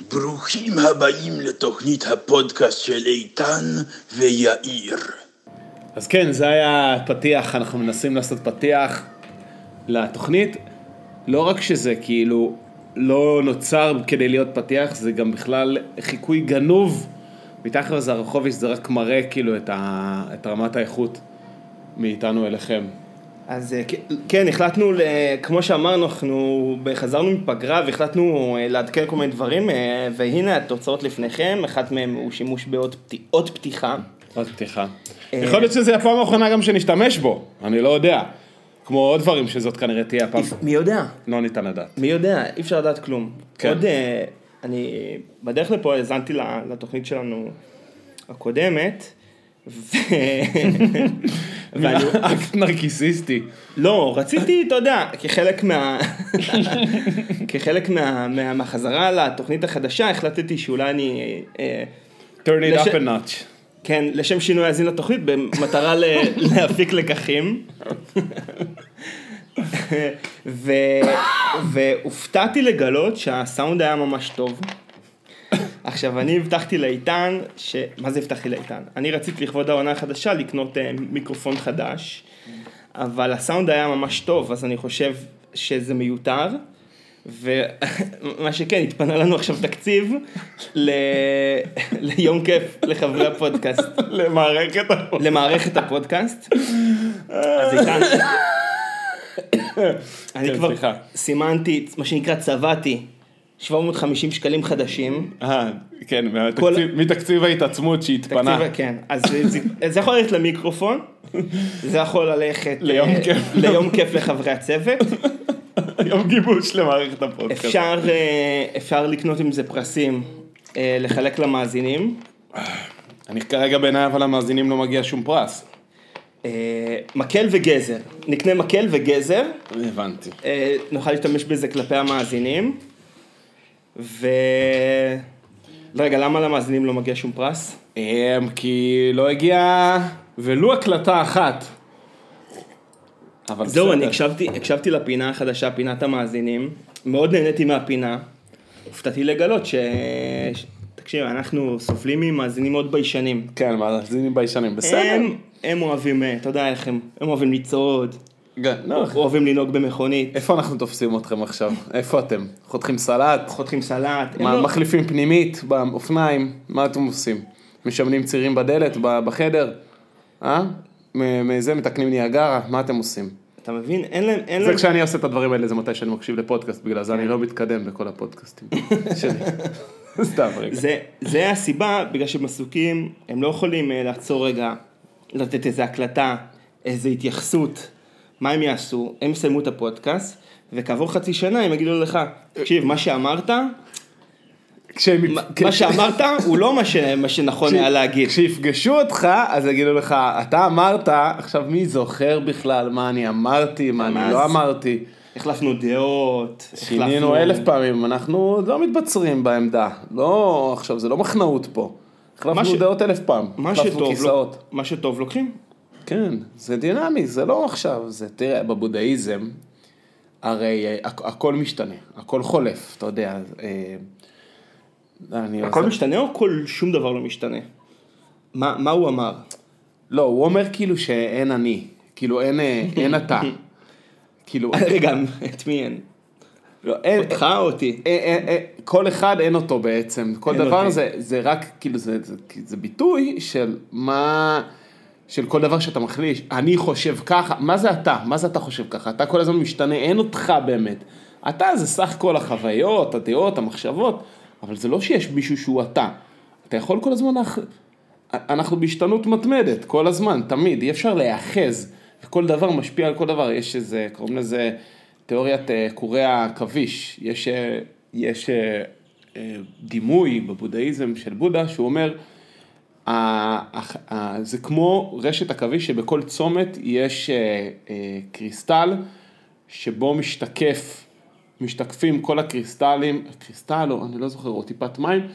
ברוכים הבאים לתוכנית הפודקאסט של איתן ויאיר. אז כן, זה היה פתיח, אנחנו מנסים לעשות פתיח לתוכנית. לא רק שזה כאילו לא נוצר כדי להיות פתיח, זה גם בכלל חיקוי גנוב. מתחת לזה הרחוביץ' זה רק מראה כאילו את, ה, את רמת האיכות מאיתנו אליכם. אז אה, כן, החלטנו, כמו שאמרנו, אנחנו חזרנו מפגרה והחלטנו אה, לעדכן כל מיני דברים, אה, והנה התוצאות לפניכם, אחת מהן הוא שימוש בעוד פתיחה. עוד פתיחה. יכול להיות שזו הפעם האחרונה גם שנשתמש בו, אני לא יודע. כמו עוד דברים שזאת כנראה תהיה הפעם. מי יודע? לא ניתן לדעת. מי יודע? אי אפשר לדעת כלום. כן. עוד, אני בדרך לפה האזנתי לתוכנית שלנו הקודמת. ואני... אקט נרקיסיסטי. לא, רציתי, אתה יודע, כחלק מה... כחלק מה... מה... מהחזרה לתוכנית החדשה, החלטתי שאולי אני... אה, turn it up a notch. כן, לשם שינוי אאזין לתוכנית, במטרה ל... להפיק לקחים. ו... והופתעתי לגלות שהסאונד היה ממש טוב. עכשיו, אני הבטחתי לאיתן, ש... מה זה הבטחתי לאיתן? אני רציתי לכבוד העונה החדשה לקנות אה, מיקרופון חדש, אבל הסאונד היה ממש טוב, אז אני חושב שזה מיותר. ומה שכן, התפנה לנו עכשיו תקציב ל... ליום כיף לחברי הפודקאסט, למערכת הפודקאסט. למערכת הפודקאסט. אז איתן, אני כן, כבר. סימנתי, מה שנקרא צבעתי, 750 שקלים חדשים. אה, כן, כל- מהתקציב- מתקציב ההתעצמות שהתפנה. תקציב, כן, אז זה, זה יכול ללכת למיקרופון, זה יכול ללכת ליום אה, כיף. ליום כיף לחברי הצוות, יום גיבוש למערכת הפודקאסט. אפשר, אה, אפשר לקנות עם זה פרסים, אה, לחלק למאזינים, אני כרגע בעיניי אבל למאזינים לא מגיע שום פרס. מקל וגזר, נקנה מקל וגזר, הבנתי. נוכל להשתמש בזה כלפי המאזינים, ו... רגע, למה למאזינים לא מגיע שום פרס? אמ, כי לא הגיעה ולו הקלטה אחת. אבל זהו. אני הקשבתי, הקשבתי לפינה החדשה, פינת המאזינים, מאוד נהניתי מהפינה. הופתעתי לגלות ש... תקשיב, אנחנו סובלים ממאזינים מאוד ביישנים. כן, מאזינים ביישנים. בסדר. הם, הם אוהבים, אתה יודע איך הם, הם אוהבים לצעוד, לא, אוהבים לנהוג במכונית, איפה אנחנו תופסים אתכם עכשיו? איפה אתם? חותכים סלט? חותכים סלט, מה, לא- מחליפים פנימית באופניים? מה אתם עושים? משמנים צירים בדלת, בחדר? אה? מזה מתקנים ניאגרה? מה אתם עושים? אתה מבין? אין להם, אין זה להם, כשאני עושה את הדברים האלה, זה מתי שאני מקשיב לפודקאסט, בגלל זה אני לא מתקדם בכל הפודקאסטים שלי. סתם רגע. זה, זה הסיבה, בגלל שהם עסוקים, הם לא יכולים אה, לעצור רגע, לתת איזה הקלטה, איזה התייחסות, מה הם יעשו? הם יסיימו את הפודקאסט, וכעבור חצי שנה הם יגידו לך, תקשיב, מה שאמרת, כשהם- מה- שאמרת הוא לא מה, ש, מה שנכון היה להגיד. כשיפגשו אותך, אז יגידו לך, אתה אמרת, עכשיו מי זוכר בכלל מה אני אמרתי, מה אני לא? אמרתי. החלפנו דעות. שינינו אלף פעמים, אנחנו לא מתבצרים בעמדה. לא, עכשיו זה לא מחנאות פה. החלפנו דעות אלף פעם. החלפנו כיסאות. מה שטוב לוקחים. כן, זה דינמי, זה לא עכשיו, זה, תראה, בבודהיזם, הרי אה, הכ- הכל משתנה, הכל חולף, אתה יודע. אה, אני הכל עושה- משתנה או כל שום דבר לא משתנה? מה, מה הוא אמר? לא, הוא אומר כאילו שאין אני, כאילו אין, אה, אין אתה. כאילו, רגע, את מי אין? לא, אין, אותך או אותי? אה, אה, אה, כל אחד אין אותו בעצם, כל אין דבר אותי. זה, זה רק, כאילו, זה, זה, זה ביטוי של מה, של כל דבר שאתה מחליש, אני חושב ככה, מה זה אתה? מה זה אתה חושב ככה? אתה כל הזמן משתנה, אין אותך באמת. אתה זה סך כל החוויות, הדעות, המחשבות, אבל זה לא שיש מישהו שהוא אתה. אתה יכול כל הזמן, להח... אנחנו בהשתנות מתמדת, כל הזמן, תמיד, אי אפשר להיאחז, וכל דבר משפיע על כל דבר, יש איזה, קוראים לזה תיאוריית אה, קורי העכביש, יש, אה, יש אה, דימוי בבודהיזם של בודה, שהוא אומר, זה כמו רשת עכביש שבכל צומת יש אה, אה, קריסטל שבו משתקף, משתקפים כל הקריסטלים, קריסטל או אני לא זוכר, או טיפת מים,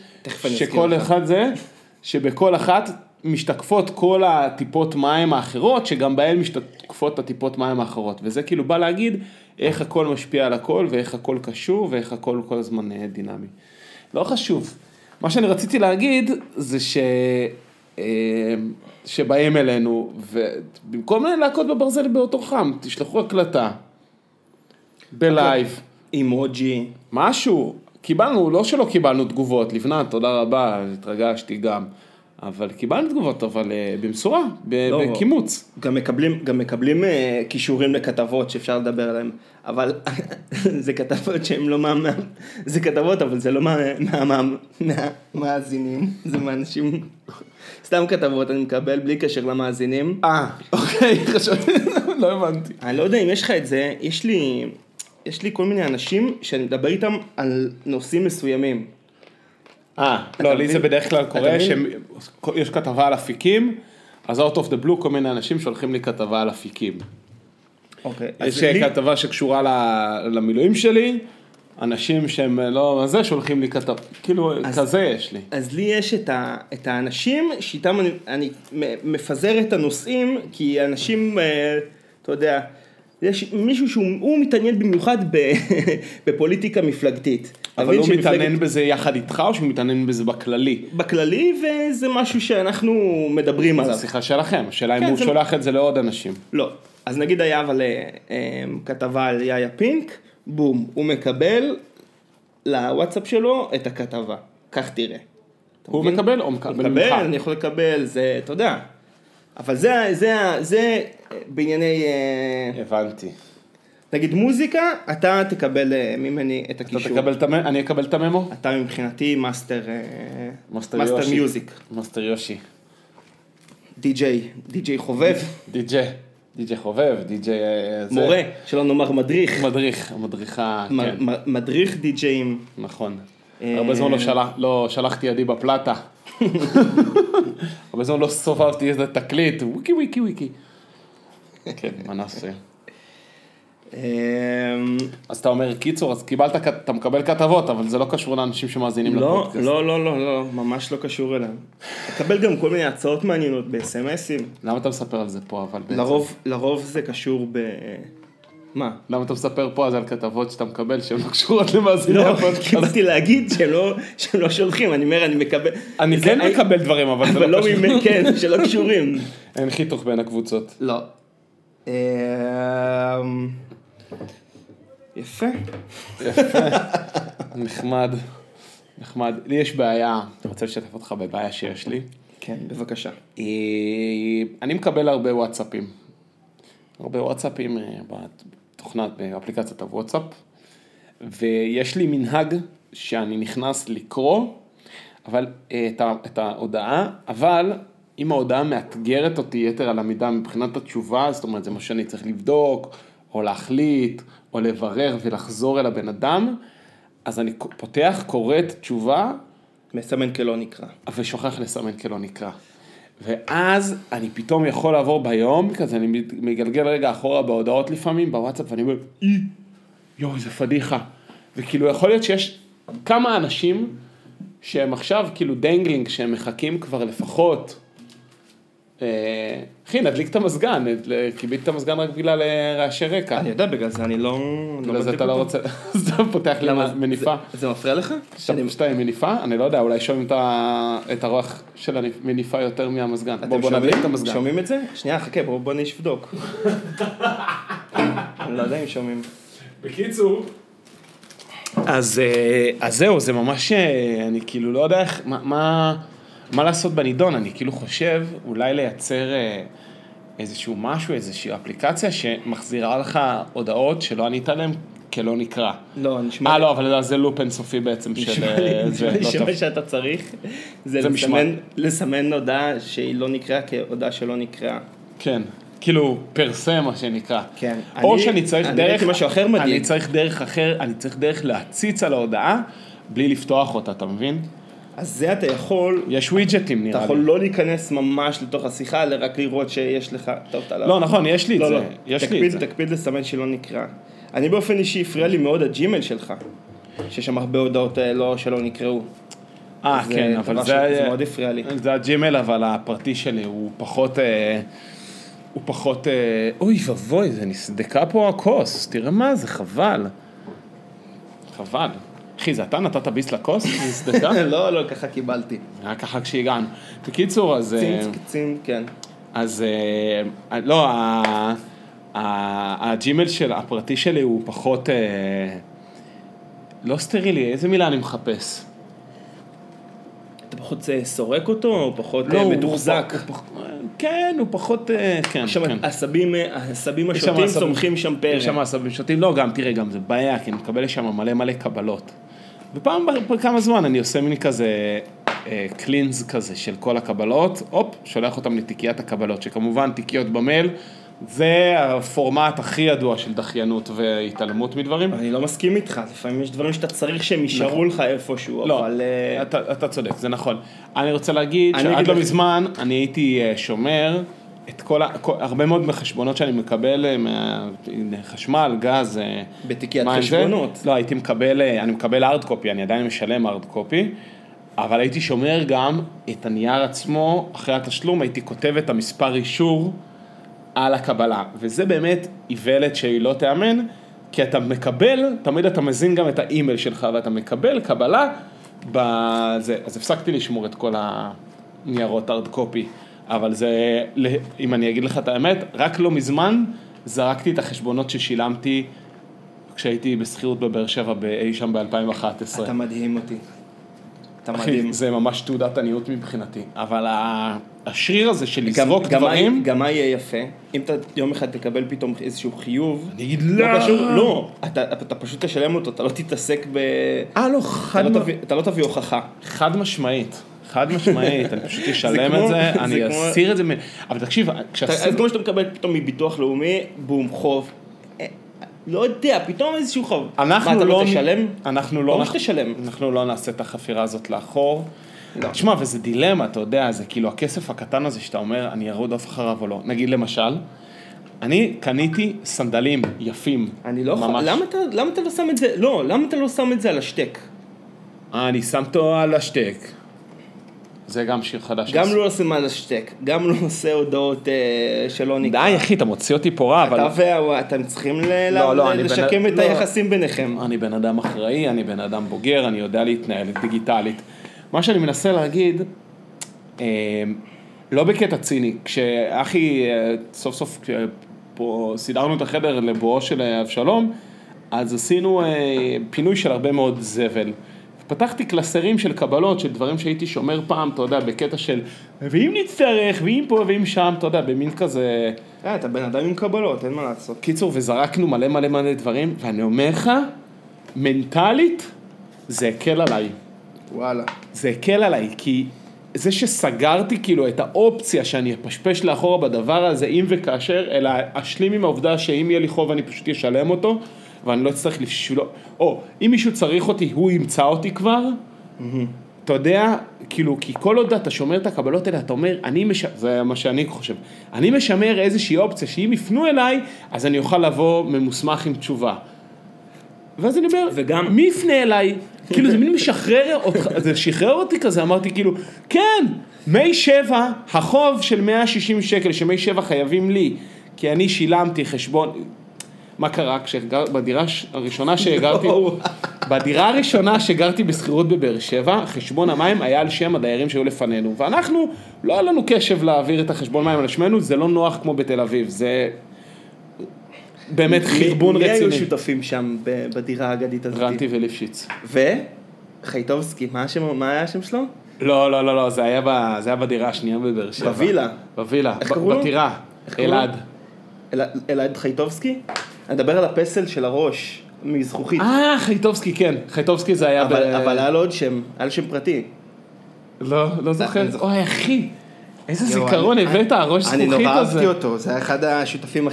שכל. אחד זה, שבכל אחת משתקפות כל הטיפות מים האחרות, שגם בהן משתקפות הטיפות מים האחרות, וזה כאילו בא להגיד איך הכל משפיע על הכל, ואיך הכל קשור, ואיך הכל כל הזמן אה, דינמי. לא חשוב. מה שאני רציתי להגיד זה ש... אה, שבאים אלינו, ובמקום להכות בברזל באותו חם, תשלחו הקלטה. בלייב. אימוג'י. משהו. קיבלנו, לא שלא קיבלנו תגובות, לבנת, תודה רבה, התרגשתי גם. אבל קיבלנו תגובות, אבל אה, במשורה, לא. בקימוץ. גם מקבלים, גם מקבלים אה, כישורים לכתבות שאפשר לדבר עליהן, אבל זה כתבות שהן לא מה... זה כתבות, אבל זה לא מה- מה- מה- מהמאזינים, זה מאנשים... סתם כתבות אני מקבל בלי קשר למאזינים. אה, אוקיי, חשבתי, לא הבנתי. אני לא יודע אם יש לך את זה, יש לי, יש לי כל מיני אנשים שאני מדבר איתם על נושאים מסוימים. אה, לא, לי זה? בדרך כלל קורה? שיש כתבה על אפיקים, אז out of the blue כל מיני אנשים שולחים לי כתבה על אפיקים. אוקיי. יש כתבה שקשורה למילואים שלי, אנשים שהם לא זה, שולחים לי כתבה, כאילו, אז- כזה יש לי. אז לי יש את, ה, את האנשים שאיתם אני, מפזר את הנושאים, כי אנשים, אה, אתה יודע, יש מישהו שהוא הוא מתעניין במיוחד בפוליטיקה מפלגתית. אבל הוא מתעניין בזה יחד איתך, או שהוא מתעניין בזה בכללי? בכללי, וזה משהו שאנחנו מדברים זו עליו. שיחה שלכם, השאלה אם כן, הוא זה- שולח את זה לעוד אנשים. לא. אז נגיד היה אבל אה, אה, כתבה על יאיה פינק, בום, הוא מקבל לוואטסאפ שלו את הכתבה. כך תראה. הוא? מקבל או מקבל מקבל, ממך? אני יכול לקבל, זה, אתה יודע. אבל זה, זה, זה בענייני, אה, הבנתי. נגיד מוזיקה, אתה תקבל אה, ממני את אתה הקישור. תקבל את המ... אני אקבל את הממו? אתה מבחינתי מאסטר, אה, מאסטר. מיוזיק, מאסטר יושי. די-ג'יי, די-ג'יי חובב, די.ג'יי. די.ג'יי חובב, די.ג'יי... אה. מורה, שלא נאמר מדריך, מדריך, מדריכה, כן, מדריך די-ג'אים. נכון. הרבה זמן לא שלח- לא שלחתי ידי בפלטה. הרבה זמן לא סובבתי איזה תקליט, וויקי וויקי וויקי. כן, מה נעשה? אמ, אז אתה אומר, קיצור, אז קיבלת, אתה מקבל כתבות, אבל זה לא קשור לאנשים שמאזינים לא, לפודקאסט. לא, לא, לא, לא, ממש לא קשור אליהם. מקבל גם כל מיני הצעות מעניינות בסמסים. למה אתה מספר על זה פה, אבל בעצם? לרוב, לרוב זה קשור ב... מה? למה אתה מספר פה אז על כתבות שאתה מקבל שהן לא קשורות למאזיני לא, הפודקאסט? כי באתי להגיד שהם לא, לא שולחים, אני אומר, אני מקבל... אני כן מקבל דברים, אבל זה אבל לא לא קשור. ממני, כן, שלא קשורים. אין חיתוך בין הקבוצות. לא. אמ, יפה. נחמד, נחמד. לי יש בעיה, אני רוצה לשתף אותך בבעיה שיש לי. כן, בבקשה. אה, אני מקבל הרבה וואטסאפים. הרבה וואטסאפים אה, בתוכנת, באפליקציית הוואטסאפ, ויש לי מנהג שאני נכנס לקרוא, אבל אה, את, ה, את ההודעה, אבל אם ההודעה מאתגרת אותי יתר על המידה מבחינת התשובה, זאת אומרת זה מה שאני צריך לבדוק, או להחליט, או לברר ולחזור אל הבן אדם, אז אני פותח, קורא את התשובה, מסמן כלא נקרא. ושוכח לסמן כלא נקרא. ואז אני פתאום יכול לעבור ביום, כזה אני מגלגל רגע אחורה בהודעות לפעמים, בוואטסאפ, ואני אומר, אי, יואו, איזה פדיחה. וכאילו יכול להיות שיש כמה אנשים שהם עכשיו כאילו dangling, שהם מחכים כבר לפחות, אחי, נדליק את המזגן, כיבית את המזגן רק בגלל אה, רעשי רקע. אני יודע, בגלל זה אני לא... לא בגלל זה אתה לא. רוצה, אז אתה פותח לי? מניפה. זה- מפריע לך? שאתה עם מניפה, אני לא יודע, אולי שומעים את הרוח של המניפה יותר מהמזגן. בוא אתם בוא נדליק את? המזגן. שומעים את זה? שנייה, חכה, בוא בוא נבדוק. אני לא יודע אם שומעים. בקיצור. אז, אה, אז זהו, זה ממש, אה, אני כאילו לא יודע איך, מה, מה, לעשות בנידון, אני כאילו חושב אולי לייצר אה, איזשהו משהו, איזושהי אפליקציה שמחזירה לך הודעות שלא ענית עליהן כלא נקרא. לא, נשמע אה לא, אבל זה לופ אינסופי בעצם של... נשמע לי, נשמע לי טוב. שמה שאתה צריך זה זה. לסמן- לסמן הודעה שהיא לא נקראה כהודעה שלא נקראה. כן, כאילו פרסה מה שנקרא. כן. או אני- שאני צריך אני דרך, ראיתי משהו אחר מדהים. אני צריך דרך אחר, אני צריך דרך להציץ על ההודעה בלי לפתוח אותה, אתה מבין? אז זה אתה יכול, יש ווידג'טים אתה נראה לי. יכול לא להיכנס ממש לתוך השיחה, אלא רק לראות שיש לך, טוב, אתה לא... לא, נכון, יש לי את לא, זה. לא, יש לי את זה. תקפיד לסמן שלא נקרא. אני באופן אישי הפריע לי מאוד הג'ימל שלך, שיש שם הרבה הודעות אה, לא, שלא נקראו. אה, כן, דבר אבל זה... זה מאוד הפריע לי. זה הג'ימל, אבל הפרטי שלי הוא פחות... אה, הוא פחות... אה, אוי ואבוי, זה נסדקה פה הכוס, תראה מה זה, חבל. חבל. אחי, זה אתה נתת ביס לכוס? לא, לא, ככה קיבלתי. היה ככה כשהגענו. בקיצור, אז... אה, צים, כן. אז אה, לא, הג'ימל של, הפרטי שלי הוא פחות, אה, לא סטרילי, איזה מילה אני מחפש? אתה פחות אה, סורק אותו, או פחות לא, אה, הוא- מתוחזק? הוא פח- כן, הוא פחות, אה, כן, שם כן. עשבים, אה, יש שם השוטים צומחים שם פרא. יש שם עשבים שוטים, לא, גם, תראה, גם זה בעיה, כי אני מקבל לשם מלא מלא קבלות. ופעם בכמה זמן אני עושה מיני כזה קלינז כזה של כל הקבלות, הופ, שולח אותם לתיקיית הקבלות, שכמובן תיקיות במייל, זה הפורמט הכי ידוע של דחיינות והתעלמות מדברים. אני לא מסכים איתך, לפעמים יש דברים שאתה צריך שהם יישארו לך איפשהו, לא, אבל... אה, אתה, אתה צודק, זה נכון. אני רוצה להגיד אני שעד לא מזמן אני הייתי אה, שומר את כל, ה- כל הרבה מאוד מחשבונות שאני מקבל אה, מחשמל, גז, בתיקיית מים, זה. חשבונות. לא, הייתי מקבל, אני מקבל ארד קופי, אני עדיין משלם ארד קופי, אבל הייתי שומר גם את הנייר עצמו, אחרי התשלום הייתי כותב את המספר אישור על הקבלה, וזה באמת איוולת שהיא לא תיאמן, כי אתה מקבל, תמיד אתה מזין גם את האימייל שלך, ואתה מקבל קבלה בזה, אז הפסקתי לשמור את כל הניירות ארד קופי, אבל זה, אם אני אגיד לך את האמת, רק לא מזמן זרקתי את החשבונות ששילמתי כשהייתי בשכירות בבאר שבע באי שם ב-2011. אתה מדהים אותי. אתה מדהים. אחי, זה ממש תעודת עניות מבחינתי, אבל השריר הזה של לזרוק דברים, גם מה יהיה יפה, אם אתה יום אחד תקבל פתאום איזשהו חיוב, אני אגיד לא לא, קשור, לא, אתה אתה פשוט תשלם אותו, אתה לא תתעסק ב... אה לא, אתה חד, לא תביא- אתה לא תביא הוכחה. חד משמעית, חד משמעית, אני פשוט אשלם את זה, זה אני אסיר את זה, אבל תקשיב, אתה- כשעשיתי, אז כמו שאתה מקבל פתאום מביטוח לאומי, בום, חוב. לא יודע, פתאום איזשהו חוב. אנחנו מה, אתה לא, לא תשלם? אנחנו לא, ברור אנחנו- שתשלם. אנחנו לא נעשה את החפירה הזאת לאחור. לא. תשמע, וזה דילמה, אתה יודע, זה כאילו הכסף הקטן הזה שאתה אומר, אני ארודוף אחריו או לא. נגיד למשל, אני קניתי סנדלים יפים. אני לא יכול, ממש. למה אתה- למה אתה לא שם את זה, לא, למה אתה לא שם את זה על השטק? אה, אני שם אותו על השטק. זה גם שיר חדש. גם. לא עושה על השטק, גם לא עושה הודעות אה, שלא נקרא. די, אחי, אתה מוציא אותי פה רע, אבל... אתה והוא, אתם צריכים לא, לא, אני לשקם את לא. היחסים ביניכם. אני בן אדם אחראי, אני בן אדם בוגר, אני יודע להתנהל דיגיטלית. מה שאני מנסה להגיד, אה, לא בקטע ציני, כשאחי אה, סוף סוף פה סידרנו את החדר לבואו של אבשלום, אז עשינו פינוי של הרבה מאוד זבל. פתחתי קלסרים של קבלות, של דברים שהייתי שומר פעם, אתה יודע, בקטע של ואם נצטרך, ואם פה ואם שם, אתה יודע, במין כזה... אה, אתה בן אדם עם קבלות, אין מה לעשות. קיצור, וזרקנו מלא מלא מלא דברים, ואני אומר לך, מנטלית, זה הקל עליי. וואלה. זה הקל עליי, כי זה שסגרתי כאילו את האופציה שאני אפשפש לאחורה בדבר הזה, אם וכאשר, אלא אשלים עם העובדה שאם יהיה לי חוב אני פשוט אשלם אותו, ואני לא אצטרך לשלו... או, אם מישהו צריך אותי, הוא ימצא אותי כבר. אתה יודע, כאילו, כי כל עוד אתה שומר את הקבלות האלה, אתה אומר, אני מש... זה מה שאני חושב, אני משמר איזושהי אופציה שאם יפנו אליי, אז אני אוכל לבוא ממוסמך עם תשובה. ואז אני אומר, וגם- מי יפנה אליי? כאילו זה מין משחרר אותך, זה שחרר אותי כזה, אמרתי כאילו, כן, מי שבע, החוב של 160 שקל שמי שבע חייבים לי, כי אני שילמתי חשבון, מה קרה כשגר, בדירה הראשונה שהגרתי, וואו. בדירה הראשונה שגרתי בשכירות בבאר שבע, חשבון המים היה על שם הדיירים שהיו לפנינו, ואנחנו, לא היה לנו קשב להעביר את החשבון מים על שמנו, זה לא נוח כמו בתל אביב, זה באמת חרבון מי היו רציני. שותפים שם בדירה האגדית הזאת? רנטי וליפשיץ. וחייטובסקי, מה השם- מה היה השם שלו? לא, לא, לא, לא, זה היה, ב, זה היה בדירה השנייה בבאר שבע. בווילה. בווילה? בטירה? אלעד. אל- אלעד חייטובסקי? אני מדבר על הפסל של הראש, מזכוכית. אה, חייטובסקי, כן, חייטובסקי זה היה ב... אבל אבל היה לו עוד שם, היה לו שם פרטי. לא, לא זוכר. אני. אוי, אחי, איזה זיכרון אני- הבאת, הראש אני זכוכית נורא הזה. אהבתי אותו, זה היה אחד השותפים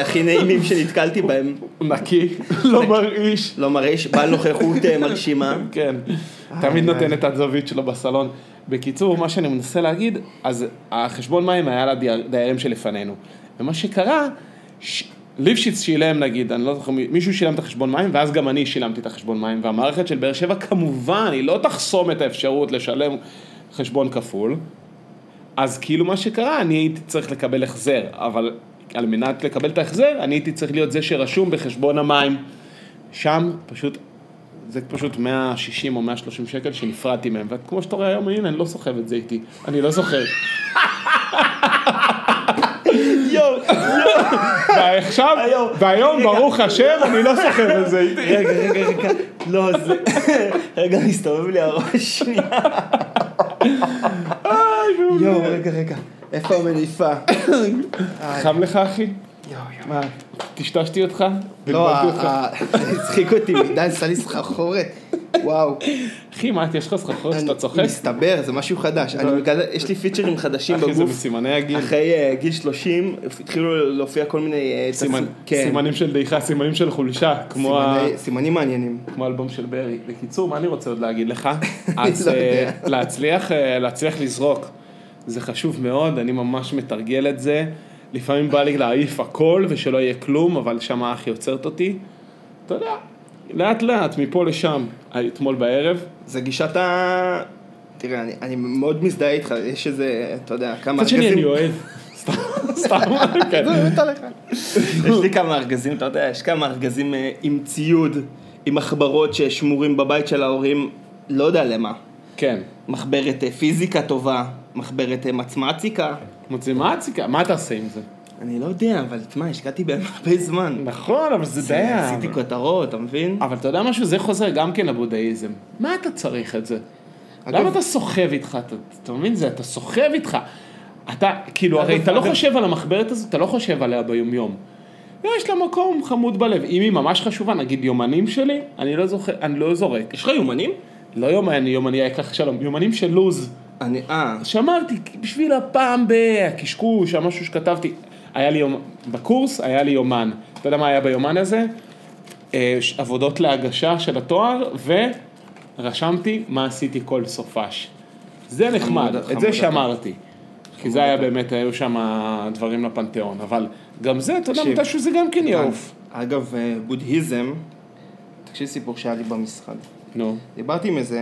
הכי נעימים שנתקלתי בהם. נקי, לא מרעיש. לא מרעיש, בעל נוכחות אה, מרשימה. כן, תמיד איי. נותן את הזווית שלו בסלון. בקיצור, מה שאני מנסה להגיד, אז החשבון מים היה לדיירים שלפנינו. ומה שקרה, ש... ליפשיץ שילם נגיד, אני לא זוכר, מי- מישהו שילם את החשבון מים, ואז גם אני שילמתי את החשבון מים, והמערכת של באר שבע כמובן, היא לא תחסום את האפשרות לשלם חשבון כפול. אז כאילו מה שקרה, אני הייתי צריך לקבל החזר, אבל על מנת לקבל את ההחזר, אני הייתי צריך להיות זה שרשום בחשבון המים. שם פשוט זה פשוט 160 או 130 שקל שנפרדתי מהם, וכמו שאתה רואה היום, הנה, אני לא סוחב את זה איתי, אני לא זוכר. היום, והיום. ברוך השם, אני לא סוחב את זה איתי. רגע, רגע, רגע, לא, זה... רגע, מסתובב לי הראש שנייה. יואו, רגע, רגע. איפה המניפה? חם לך, אחי? מה, טשטשתי אותך? לא, הצחיק אותי מדי, עשה לי סחרחורת. וואו. אחי, מה, יש לך סחרחורת שאתה צוחק? מסתבר, זה משהו חדש. מגלה, יש לי פיצ'רים חדשים אחי, זה בגוף. מסימני הגיל. אחרי אה, גיל 30 התחילו להופיע כל מיני... אה, כן. סימנים של דעיכה, סימנים של חולשה, כמו ה- סימני- סימנים מעניינים. כמו האלבום של ברי. בקיצור, מה אני רוצה עוד להגיד לך? אז לא אה. להצליח, לזרוק, זה חשוב מאוד, אני ממש מתרגל את זה. לפעמים בא לי להעיף הכל ושלא יהיה כלום, אבל שם האח עוצרת אותי. אתה יודע, לאט לאט, מפה לשם. אתמול בערב, זה גישת ה... תראה, אני, אני מאוד מזדהה איתך, יש איזה, אתה יודע, כמה מצד שני אני אוהב. סתם, סתם, כן. זה באמת עליך. יש לי כמה ארגזים, אתה יודע, יש כמה ארגזים אה, עם ציוד, עם מחברות ששמורים בבית של ההורים, לא יודע למה. כן. מחברת אה, פיזיקה טובה, מחברת אה, מצמציקה. מוצימציקה, מה אתה עושה עם זה? אני לא יודע, אבל תשמע, השקעתי בהם הרבה זמן. נכון, אבל זה די... עשיתי כותרות, אתה מבין? אבל אתה יודע משהו? זה חוזר גם כן לבודהיזם. מה אתה צריך את זה? אגב- למה אתה סוחב איתך? אתה, אתה מבין? זה, אתה סוחב איתך. אתה, כאילו, הרי אתה לא חושב על המחברת הזאת, אתה לא חושב עליה ביומיום. יש לה מקום חמוד בלב. אם היא ממש חשובה, נגיד יומנים שלי, אני לא זוכר, אני לא זורק. יש לך יומנים? לא יומני, יומני היקח שלום, יומנים של לוז. אני, אה, שמרתי, בשביל הפעם בהקשקוש, המשהו שכתבתי. היה לי יום, בקורס היה לי יומן. אתה יודע מה היה ביומן הזה? אה, עבודות להגשה של התואר, ורשמתי מה עשיתי כל סופש. זה נחמד, חמוד, את חמוד זה אתה. שמרתי. כי זה היה באמת, היו שם דברים לפנתיאון, אבל גם זה, אתה יודע. מתישהו זה גם כן יעוף. אגב, אה, בודהיזם, תקשיב סיפור שהיה לי במשרד. נו, דיברתי עם איזה,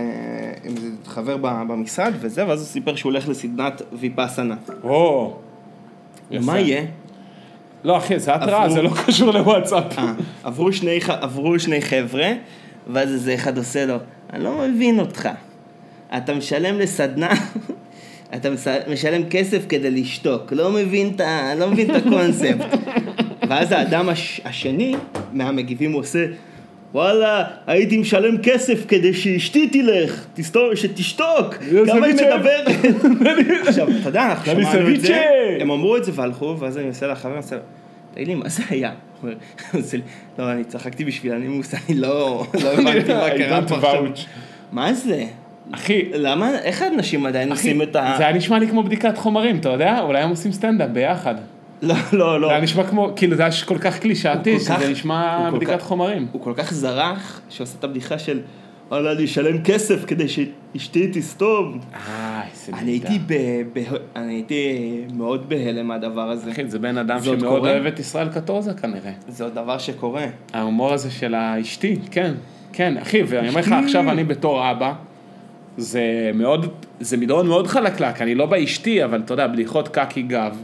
עם איזה חבר במשרד וזה, ואז הוא סיפר שהוא הולך לסדנת ויפאסנה. או. יפה. מה יהיה? לא אחי, זה התראה, עברו- זה לא קשור לוואטסאפ. אה, עברו שני, עברו שני חבר'ה, ואז איזה אחד עושה לו, אני לא מבין אותך. אתה משלם לסדנה, אתה משלם כסף כדי לשתוק, לא מבין את לא מבין את הקונספט. ואז האדם הש, השני, מהמגיבים הוא עושה, וואלה, הייתי משלם כסף כדי שאשתי תלך, תסתור, שתשתוק, כמה היא. מדברת. עכשיו, אתה יודע, אנחנו שמענו את זה. הם אמרו את זה והלכו, ואז אני עושה לחבר, אני עושה לו, תגיד לי, מה זה היה? לא, אני צחקתי בשביל הנימוס, אני לא לא הבנתי מה קרה פה עכשיו. מה זה? אחי, למה, איך אנשים עדיין עושים את ה... זה היה נשמע לי כמו בדיקת חומרים, אתה יודע? אולי הם עושים סטנדאפ ביחד. לא, לא, לא. זה היה נשמע כמו, כאילו זה היה כל כך קלישאתי, שזה נשמע בדיקת חומרים. הוא כל כך זרח, שעושה את הבדיחה של, וואלה, אני אשלם כסף כדי שאשתי תסתום. אה, איזה אני הייתי ב... ב... אני הייתי מאוד בהלם מהדבר הזה. אחי, זה בן אדם שמאוד? אוהב את ישראל קטורזה כנראה. זה עוד דבר שקורה. ההומור הזה של האשתי, כן, כן, אחי, ואני אומר לך, עכשיו אני בתור אבא, זה מאוד, זה מדרון מאוד חלקלק, אני לא באשתי, אבל אתה יודע, בדיחות קקי גב,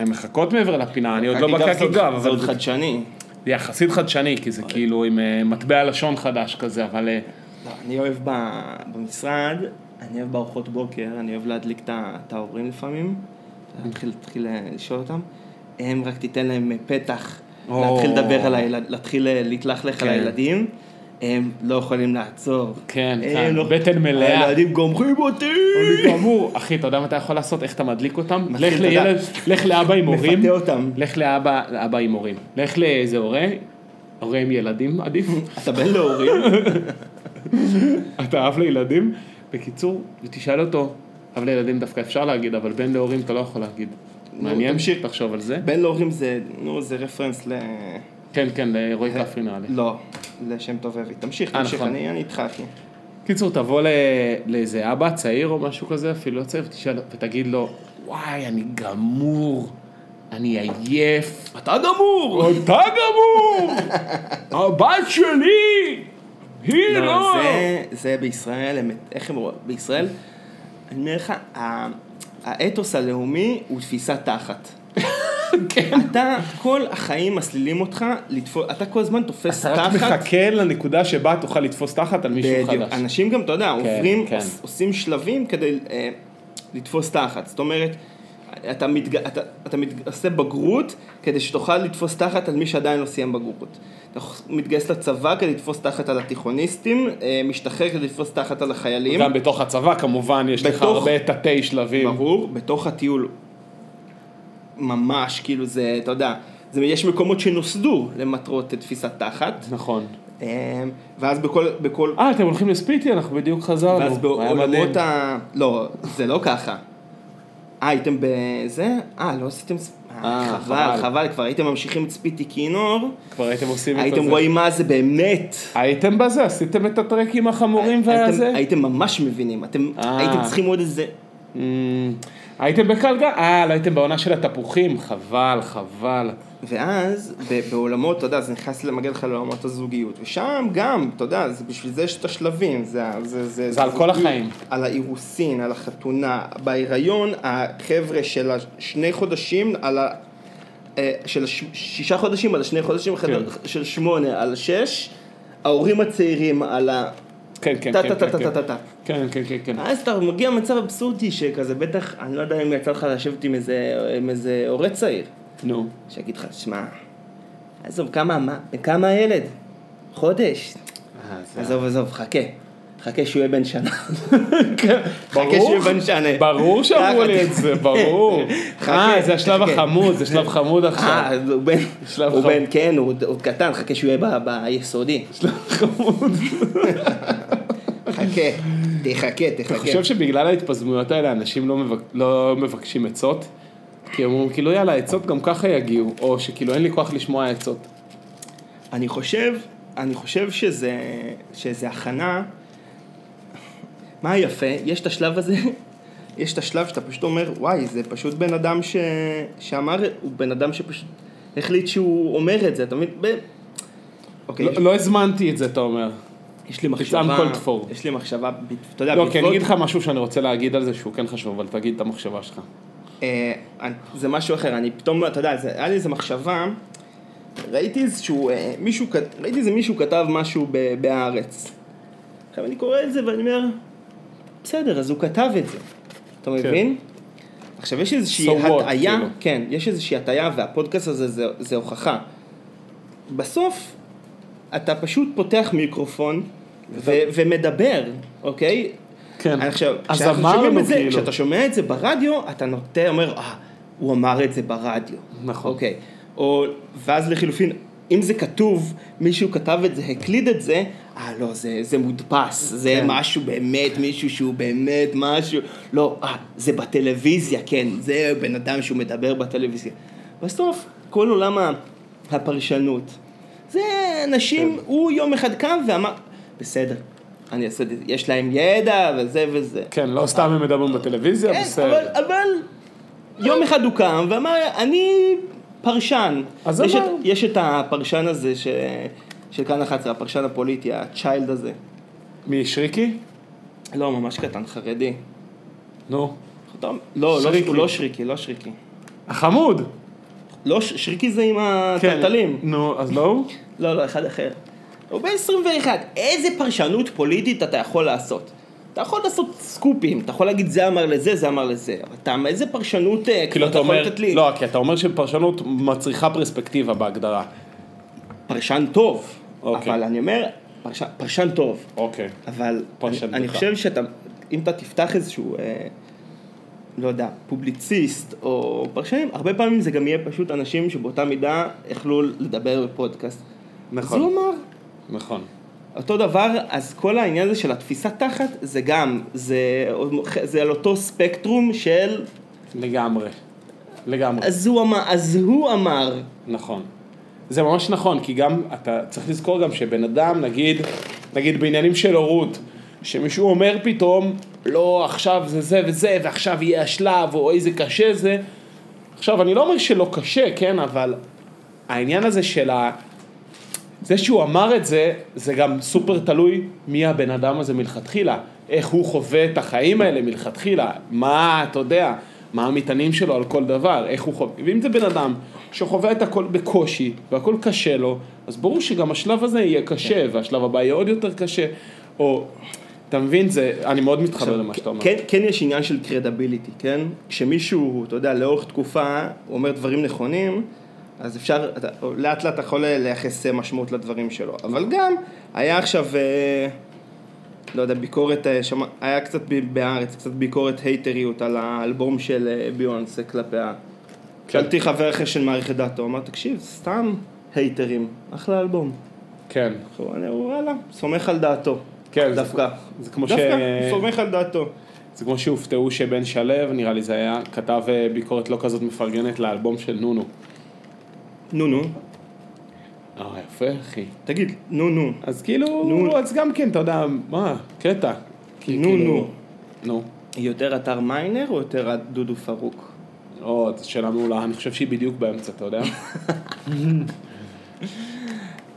הן מחכות מעבר לפינה, אני עוד לא בקקי גב, אבל זה חדשני. זה יחסית חדשני, כי זה כאילו עם אה, מטבע לשון חדש כזה, אבל אה, לא, אני אוהב. במשרד, אני אוהב בארוחות בוקר, אני אוהב להדליק את ההורים לפעמים, להתחיל, אה, לשאול אותם, הם רק תיתן להם פתח. להתחיל לדבר על הילד, להתחיל להתלכלך על כן. הילדים, הם לא יכולים לעצור. כן, כן, לא- בטן מלאה. הילדים גומרים אותי! אני גמור. אחי, אתה יודע מה אתה יכול לעשות? איך אתה מדליק אותם? לך לילד, לך לאבא עם הורים. מפתה אותם. לך לאבא לאבא עם הורים. לך לאיזה הורה, הורה עם ילדים עדיף. אתה בן להורים? אתה אב לילדים. בקיצור, ותשאל אותו, אב לילדים דווקא אפשר להגיד, אבל בן להורים אתה לא יכול להגיד. מעניין, תמשיך. תחשוב על זה. בן להורים זה, נו, זה רפרנס ל... כן, כן, לרועי כפרי נראה לי. לא, לשם טוב אבי. תמשיך, אה, תמשיך, נכון. אני אני איתך אחי. קיצור, תבוא לאיזה אבא צעיר או משהו כזה, אפילו לא צעיר, ותשאל, ותגיד לו, וואי, אני גמור, אני עייף. אתה גמור! אתה גמור! הבת שלי! היא לא, לא! זה, זה בישראל, איך הם רואים? בישראל, אני אומר לך, האתוס הלאומי הוא תפיסת תחת. כן. אתה, כל החיים מסלילים אותך לתפוס, אתה כל הזמן תופס אתה רק תחת. מחכה לנקודה שבה תוכל לתפוס תחת על מישהו. חדש. אנשים גם, אתה יודע, עוברים, כן. עוש- עושים שלבים כדי אה, לתפוס תחת. זאת אומרת, אתה, מתג... אתה, אתה מת... עושה בגרות כדי שתוכל לתפוס תחת על מי שעדיין לא סיים בגרות. אתה מתגייס לצבא כדי לתפוס תחת על התיכוניסטים, אה, משתחרר כדי לתפוס תחת על החיילים. גם בתוך הצבא כמובן יש לך בתוך- הרבה תתי שלבים. ברור, בתוך הטיול ממש, כאילו זה, אתה יודע, זה, יש מקומות שנוסדו למטרות תפיסת תחת, נכון. אה, ואז בכל, בכל, אה, אתם הולכים לספיטי? אנחנו בדיוק חזרנו. ואז בעולמות. ה... לא, זה לא ככה. אה, הייתם בזה? אה, לא עשיתם... אה, אה, חבל. חבל, כבר הייתם ממשיכים את ספיטי כינור, כבר הייתם עושים את הייתם זה. רואים מה זה באמת. הייתם בזה? עשיתם את הטרקים החמורים הייתם- והזה? הייתם ממש מבינים, אתם אה. הייתם צריכים עוד איזה... אמ, הייתם בקלגה? אה, לא הייתם בעונה של התפוחים? חבל, חבל. ואז בעולמות, אתה יודע, זה נכנס למגן לך לעולמות הזוגיות, ושם גם, אתה יודע, זה בשביל זה יש את השלבים, זה, זה, זה, זה על כל החיים. על האירוסין, על החתונה, בהיריון, החבר'ה של השני חודשים, על ה... אה, של שישה חודשים על השני חודשים, כן. של שמונה על שש, ההורים הצעירים על ה... כן, כן, כן, כן, כן. כן, כן, כן, כן. אז אתה מגיע למצב אבסורדי שכזה, בטח, אני לא יודע אם יצא לך לשבת עם איזה, הורה צעיר. נו. שיגיד לך, שמע, עזוב, כמה, מה, כמה הילד? חודש? אה, עזוב, עזוב, חכה. חכה שהוא יהיה בן שנה. חכה ברור. שיהיה בן שנה. ברור שאמרו לי את זה, ברור. אה, זה השלב. החמוד, זה שלב חמוד אה, עכשיו. הוא בן, כן, הוא עוד- קטן, חכה שהוא יהיה ביסודי. שלב חמוד. חכה, תחכה, אתה תחכה. חושב שבגלל ההתפזמויות האלה אנשים לא לא מבקשים עצות? כי הם אומרים כאילו יאללה עצות גם ככה יגיעו, או שכאילו אין לי כוח לשמוע עצות. אני חושב, אני חושב שזה, שזה הכנה, מה יפה, יש את השלב הזה, יש את השלב שאתה פשוט אומר, וואי, זה פשוט בן אדם ש... שאמר, הוא בן אדם שפשוט החליט שהוא אומר את זה, אתה מבין? ב... אוקיי, לא- יש, לא הזמנתי את זה, אתה אומר. יש לי מחשבה. יש לי מחשבה, אתה יודע, לא, כי אני אגיד לך משהו שאני רוצה להגיד על זה שהוא כן חשוב, אבל תגיד את המחשבה שלך. אה, זה משהו אחר, אני פתאום, אתה יודע, היה לי איזה מחשבה, ראיתי איזשהו, אה, מישהו, ראיתי איזה מישהו כתב משהו בהארץ. עכשיו אני קורא את זה ואני אומר, בסדר, אז הוא כתב את זה, אתה מבין? עכשיו יש איזושהי So הטעיה, כאילו. כן, יש איזושהי הטעיה והפודקאסט הזה זה, זה הוכחה. בסוף, אתה פשוט פותח מיקרופון ו- ומדבר, אוקיי? כן. עכשיו, אז אמרנו, את זה, כאילו. כשאתה שומע את זה ברדיו, אתה נוטה, אומר, אה, הוא אמר את זה ברדיו. נכון. אוקיי. או, ואז לחילופין, אם זה כתוב, מישהו כתב את זה, הקליד את זה, אה, לא, זה, זה מודפס, זה כן. משהו באמת, מישהו שהוא באמת משהו, לא, אה, זה בטלוויזיה, כן, זה בן אדם שהוא מדבר בטלוויזיה. בסוף, כל עולם הפרשנות, זה אנשים, כן. הוא יום אחד קם ואמר, בסדר, אני אעשה את זה, יש להם ידע וזה וזה. כן, לא סתם הם מדברים בטלוויזיה, כן, בסדר. אבל, אבל יום אחד הוא קם ואמר, אני פרשן. אז יש, את. יש את הפרשן הזה ש... של כאן 11, הפרשן הפוליטי, הצ'יילד הזה. מי, שריקי? לא, ממש קטן, חרדי. נו. לא, לא, שריקי. הוא לא שריקי, לא שריקי. החמוד. לא, ש- שריקי זה עם כן. הטלטלים. נו, אז לא הוא? לא, לא, אחד אחר. הוא בן 21, איזה פרשנות פוליטית אתה יכול לעשות? אתה יכול לעשות סקופים, אתה יכול להגיד זה אמר לזה, זה אמר לזה, אבל אתה, איזה פרשנות אה, כאילו אתה יכול אומר, לתת לי? לא, כי אתה אומר שפרשנות מצריכה פרספקטיבה בהגדרה. פרשן טוב, אוקיי. אבל אני אומר, פרשן, פרשן טוב, אוקיי. אבל אני, פרשן אני דקה. חושב שאתה, אם אתה תפתח איזשהו, אה, לא יודע, פובליציסט או פרשנים, הרבה פעמים זה גם יהיה פשוט אנשים שבאותה מידה יכלו לדבר בפודקאסט. נכון. אז הוא אמר, נכון. אותו דבר, אז כל העניין הזה של התפיסת תחת, זה גם, זה, זה על אותו ספקטרום של, לגמרי. לגמרי. אז הוא אמר, אז הוא אמר, נכון. זה ממש נכון, כי גם, אתה צריך לזכור גם שבן אדם, נגיד, נגיד בעניינים של הורות, שמישהו אומר פתאום, לא, עכשיו זה זה וזה, ועכשיו יהיה השלב, או איזה קשה זה. עכשיו, אני לא אומר שלא קשה, כן, אבל העניין הזה של ה... זה שהוא אמר את זה, זה גם סופר תלוי מי הבן אדם הזה מלכתחילה. איך הוא חווה את החיים האלה מלכתחילה. מה, אתה יודע, מה המטענים שלו על כל דבר, איך הוא חווה, ואם זה בן אדם שחווה את הכל בקושי, והכל קשה לו, אז ברור שגם השלב הזה יהיה קשה, והשלב הבא יהיה עוד יותר קשה, או, אתה מבין, זה, אני מאוד מתחבר למה שאתה אומר. כן, כן יש עניין של קרדביליטי, כן? כשמישהו, אתה יודע, לאורך תקופה, הוא אומר דברים נכונים, אז אפשר, אתה, לאט לאט אתה יכול לייחס משמעות לדברים שלו. אבל גם, היה עכשיו, אה, לא יודע, ביקורת, אה, שמע, היה קצת בארץ, קצת ביקורת הייטריות על האלבום של אה, ביונסה כלפיה. שאלתי חבר אחר של מערכת דעתו, אמר, תקשיב, סתם הייטרים, אחלה אלבום. כן, אני אומר, וואלה, סומך על דעתו. כן, דווקא. זה כמו ש... דווקא, סומך על דעתו. זה כמו שהופתעו שבן שלו, נראה לי זה היה, כתב ביקורת לא כזאת מפרגנת לאלבום של נונו. נו נו, אה, יפה, אחי. תגיד, נו נו. אז כאילו, נו. אז גם כן, אתה יודע, מה, קטע. נו, כאילו- נו. נו. יותר אתר מיינר או יותר דודו פרוק? או, זו שאלה מעולה, אני חושב שהיא בדיוק באמצע, אתה יודע?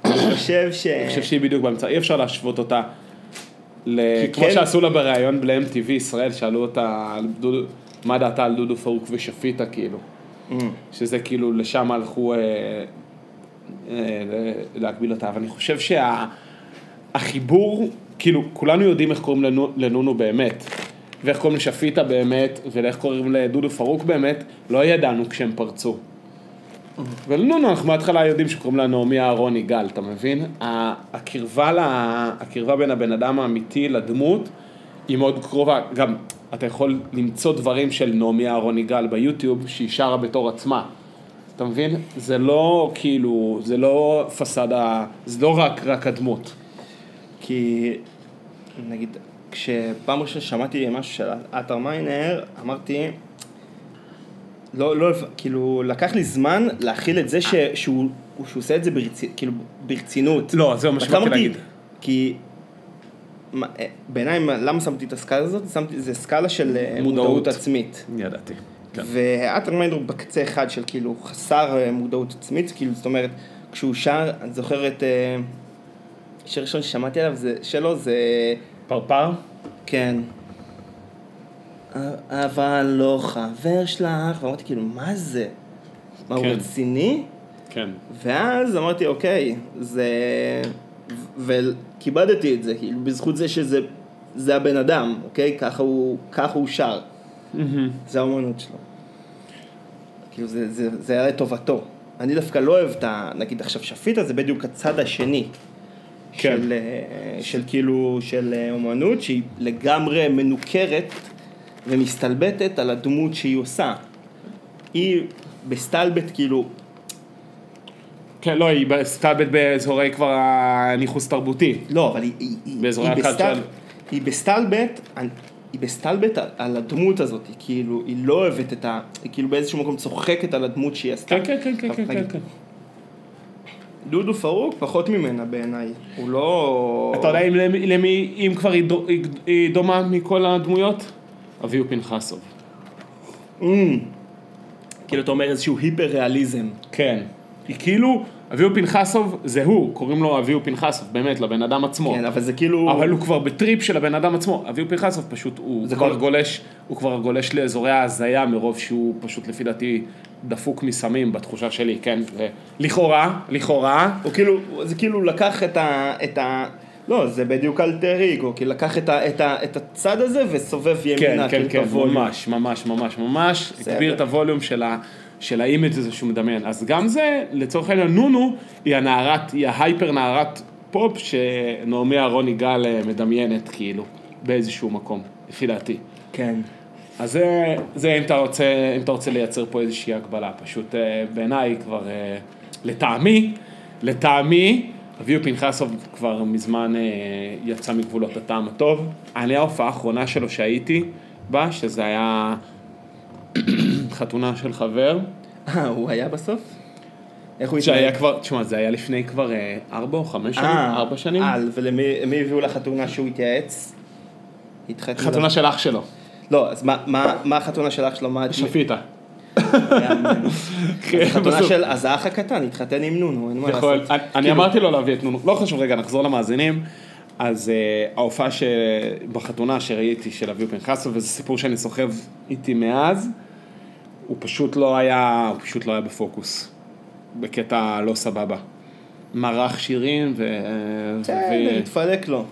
אני חושב ש... אני חושב שהיא בדיוק באמצע, אי אפשר להשוות אותה. כמו כן- שעשו לה בריאיון ב-MTV ישראל, שאלו אותה על דודו, מה דעתה על דודו פארוק ושפיטה, כאילו. שזה כאילו, לשם הלכו אה, אה, להגביל אותה, אבל אני חושב שהחיבור, כאילו, כולנו יודעים איך קוראים לנו, לנונו באמת, ואיך קוראים לשפיטה באמת, ואיך קוראים לדודו פרוק באמת, לא ידענו כשהם פרצו. ולנונו אנחנו מההתחלה יודעים שקוראים לה נעמי אהרון יגאל, אתה מבין? הקרבה, לה, הקרבה בין הבן אדם האמיתי לדמות היא מאוד קרובה, גם אתה יכול למצוא דברים של נעמי אהרון יגאל ביוטיוב שהיא שרה בתור עצמה. אתה מבין? זה לא כאילו, זה לא פסאדה, זה לא רק, רק הדמות. כי, נגיד, כשפעם ראשונה שמעתי משהו של אתר מיינר, אמרתי, לא, לא, כאילו, לקח לי זמן להכיל את זה ש, שהוא, שהוא עושה את זה ברצ, כאילו, ברצינות. לא, זה מה שבאתי להגיד. כי בעיניי, מה- למה שמתי את הסקאלה הזאת? שמתי, זה סקאלה של אה, מודעות. מודעות עצמית. ידעתי. כן. ואתר מיינר הוא בקצה אחד של כאילו חסר אה, מודעות עצמית, כאילו זאת אומרת, כשהוא שר, אני זוכר את... אה, השיר הראשון ששמעתי עליו זה, שלו זה, פרפר? כן. אבל לא חבר שלך, ואמרתי כאילו, מה זה? מה, הוא כן. רציני? כן. ואז אמרתי, אוקיי, זה... וכיבדתי את זה, כאילו, בזכות זה שזה זה הבן אדם, אוקיי? ככה הוא, ככה הוא שר. זה האומנות שלו. כאילו זה, זה, זה היה לטובתו. אני דווקא לא אוהב את ה... נגיד עכשיו שפיטה זה בדיוק הצד השני. כן. של, אה, של כאילו, של אה, אומנות שהיא לגמרי מנוכרת ומסתלבטת על הדמות שהיא עושה. היא בסטלבט כאילו, כן, לא, היא מסתלבט באזורי כבר הניכוס תרבותי. לא, אבל היא, היא, היא, באזורי היא, הקהל בסטל, של- היא בסטלבט, היא בסטלבט על, על הדמות הזאת, היא כאילו, היא לא אוהבת את ה... היא כאילו באיזשהו מקום צוחקת על הדמות שהיא עשתה. כן, כן, כן, כן, כן, כן, כן. דודו פארוק פחות ממנה בעיניי, הוא לא... אתה יודע אם למי- למי, אם כבר היא דו- היא- היא דומה מכל הדמויות? אביהו פנחסוב. Mm. כאילו אתה אומר איזשהו היפר ריאליזם. כן. היא כאילו, אביהו פנחסוב זה הוא, קוראים לו אביהו פנחסוב, באמת, לבן אדם עצמו. כן, אבל זה כאילו... אבל הוא כבר בטריפ של הבן אדם עצמו, אביהו פנחסוב פשוט, הוא כבר כל- גולש, הוא כבר גולש לאזורי ההזיה מרוב שהוא פשוט לפי דעתי דפוק מסמים בתחושה שלי, כן, לכאורה, לכאורה, הוא כאילו, זה כאילו לקח את ה... את ה... לא, זה בדיוק אלטר אגו, כי לקח את, ה, את, ה, את הצד הזה וסובב כן, ימינה, כן, כן, הווליום. ממש, ממש, ממש, ממש. הגביר את הווליום של ה... של ה image הזה שהוא מדמיין. אז גם זה, לצורך העניין, נונו היא הנערת, היא ה hyper נערת פופ שנעמי אהרון יגאל אה, מדמיינת, כאילו, באיזשהו מקום, לפי דעתי. כן. אז זה, זה אם אתה רוצה, אם אתה רוצה לייצר פה איזושהי הגבלה, פשוט אה, בעיניי כבר, אה, לטעמי, לטעמי, אביהו פנחסוב כבר מזמן אה, יצא מגבולות הטעם הטוב. אני ההופעה האחרונה שלו שהייתי בה, שזה היה חתונה של חבר, אה, הוא היה בסוף? איך הוא שהיה כבר, תשמע, זה היה לפני כבר אה, ארבע או חמש שנים, ארבע שנים, אה, ולמי למי הביאו לחתונה שהוא התייעץ? חתונה של אח שלו, לא, אז מה- החתונה של אח שלו? שפיטה. אז חתונה. של... אז האח הקטן התחתן עם נונו, אין מה לעשות. אני, כאילו- אמרתי לו להביא את נונו, לא חשוב רגע, נחזור למאזינים. אז uh, ההופעה. בחתונה שראיתי של אביהו פנחסוב, וזה סיפור שאני סוחב איתי מאז, הוא פשוט לא היה, הוא פשוט לא היה בפוקוס. בקטע לא סבבה. מערך שירים ו... בסדר, ו- התפלק לו.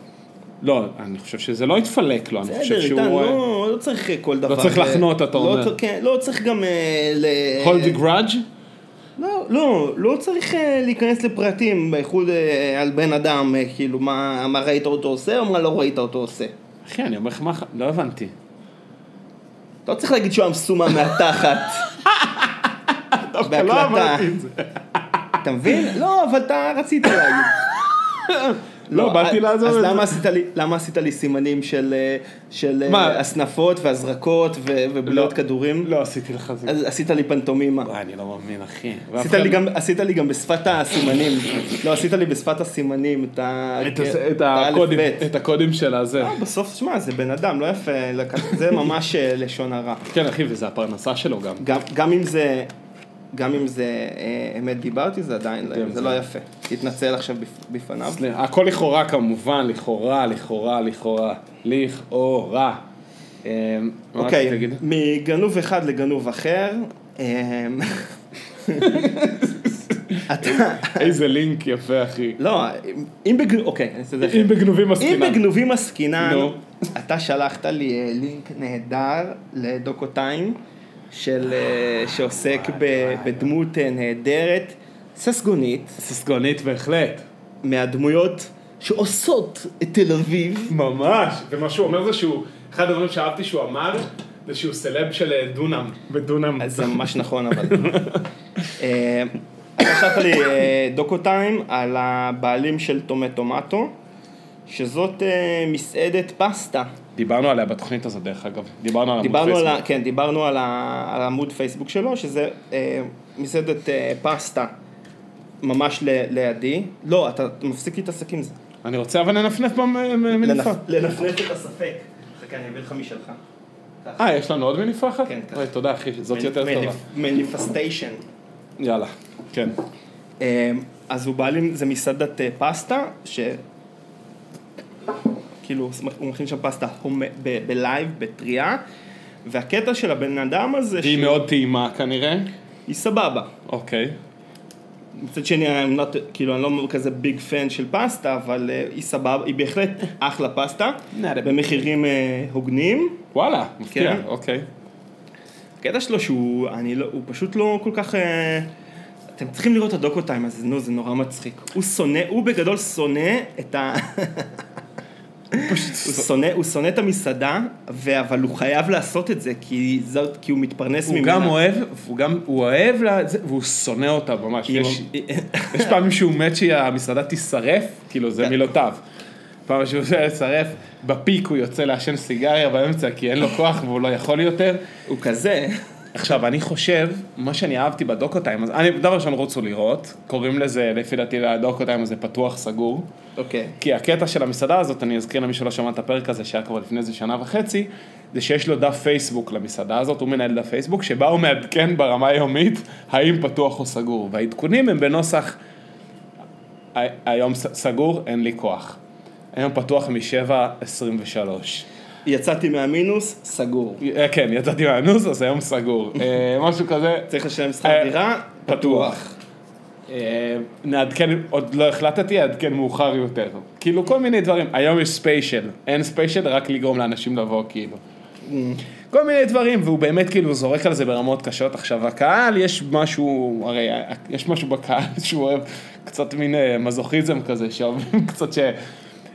לא, אני חושב שזה לא התפלק לו, אני חושב בסדר, שהוא... איתן, אה, לא לא צריך כל דבר. צריך אה, לחנות, אתה לא אומר. כן, לא צריך גם... אה, hold the grudge? לא, לא, לא צריך אה, להיכנס לפרטים, בייחוד אה, על בן אדם, אה, כאילו, מה מה ראית אותו עושה או מה לא ראית אותו עושה. אחי, אני אומר לך מה... לא הבנתי. לא צריך להגיד שהוא היה מסומם מהתחת. לא בהקלטה. אתה מבין? לא, אבל אתה רצית להגיד. לא, באתי אז- לעזור אז את זה. לי- למה עשית לי סימנים של אה, אה? הסנפות והזרקות ו- ובליעות כדורים? לא עשיתי לך זה. אז עשית לי פנטומימה. וואי, אני לא מאמין, אחי. עשית לי גם- בשפת הסימנים. לא, עשית לי בשפת הסימנים את האלף-בית. את הקודים של הזה. אה, בסוף, שמע, זה בן אדם, לא יפה זה ממש אה, לשון הרע. כן, אחי, וזה הפרנסה שלו. גם, גם אם זה, גם אם זה אה, אמת דיברתי, זה עדיין, לא- זה זה- לא יפה. תתנצל עכשיו בפ- בפניו. סליחה, הכל לכאורה כמובן, לכאורה, לכאורה, לכאורה. לכאורה. מה אוקיי? מגנוב אחד לגנוב אחר. אתה, איזה לינק יפה, אחי. לא, אם בגנוב, אוקיי, אני אסתדר. אם בגנובים אם עסקינן. בגנובים עסקינן. אתה שלחת לי אה, לינק נהדר לדוקו טיים, של, אה, שעוסק ב- בדמות אה, נהדרת, ססגונית, ססגונית בהחלט. מהדמויות שעושות את תל אביב. ממש. ומה שהוא אומר זה שהוא, אחד הדברים שאהבתי שהוא אמר, זה שהוא סלב של אה, דונם. בדונם. אז זה ממש נכון, אבל... שלחת לי דוקו טיים על הבעלים של טומטומטו, שזאת מסעדת פסטה. דיברנו עליה בתוכנית הזאת, דרך אגב. דיברנו על עמוד דיברנו על, פייסבוק. ה, כן, דיברנו על, ה, על העמוד פייסבוק שלו, שזה אה, מסעדת אה, פסטה ממש ל, לידי. לא, אתה מפסיק להתעסק עם זה. אני רוצה אבל לנפנף במניפה. לנפ- לנפנף את הספק. חכה, אני אביא לך משלך. אה, יש לנו עוד מניפה אחת? כן, ככה. תודה אחי, זאת יותר טובה. מניפסטיישן. יאללה, כן. אה, אז הוא בעלים, זה מסעדת אה, פסטה, ש... כאילו, הוא מכין שם פסטה בלייב, בטריה, והקטע של הבן אדם הזה, היא מאוד טעימה כנראה. היא סבבה. אוקיי. מצד שני, I'm not, כאילו, אני לא כזה ביג פן של פסטה, אבל uh, היא סבבה, היא בהחלט אחלה פסטה, במחירים uh, הוגנים. וואלה, מפתיע, כן. אוקיי. הקטע שלו שהוא, אני לא, הוא פשוט לא כל כך... Uh, אתם צריכים לראות את הדוקו טיים הזה, נו, זה נורא מצחיק. הוא שונא, הוא בגדול שונא את ה... הוא שונא, הוא שונא את המסעדה, ו... אבל הוא חייב לעשות את זה, כי, הוא מתפרנס הוא ממנה. גם אוהב, והוא גם, הוא אוהב, לה- והוא שונא אותה ממש. יש- יש פעמים שהוא מת שהמסעדה תישרף, כאילו זה כן. מילותיו. פעם שהוא רוצה לשרף, בפיק הוא יוצא לעשן סיגריה באמצע כי אין לו כוח והוא לא יכול יותר. הוא כזה. עכשיו, אני חושב, מה שאני אהבתי בדוקו טיים, אז אני, דבר ראשון רוצו לראות, קוראים לזה, לפי דעתי, לדוקו טיים הזה פתוח סגור. אוקיי. כי כי הקטע של המסעדה הזאת, אני אזכיר למי שלא שמע את הפרק הזה, שהיה כבר לפני איזה שנה וחצי, זה שיש לו דף פייסבוק למסעדה הזאת, הוא מנהל דף פייסבוק, שבה הוא מעדכן ברמה היומית, האם פתוח או סגור. והעדכונים הם בנוסח, "ה- היום סגור, אין לי כוח. היום פתוח מ-7.23. יצאתי מהמינוס, סגור. אה, כן, יצאתי מהנוס, אז היום סגור. אה, משהו כזה, צריך לשלם שכר אה, דירה, פתוח. נעדכן, עוד לא החלטתי, אעדכן מאוחר יותר. כאילו כל מיני דברים. היום יש special, אין special, רק לגרום לאנשים לבוא כאילו. כל מיני דברים, והוא באמת כאילו זורק על זה ברמות קשות. עכשיו הקהל, יש משהו, הרי יש משהו בקהל שהוא אוהב קצת מין מזוכיזם כזה, שאוהבים קצת ש...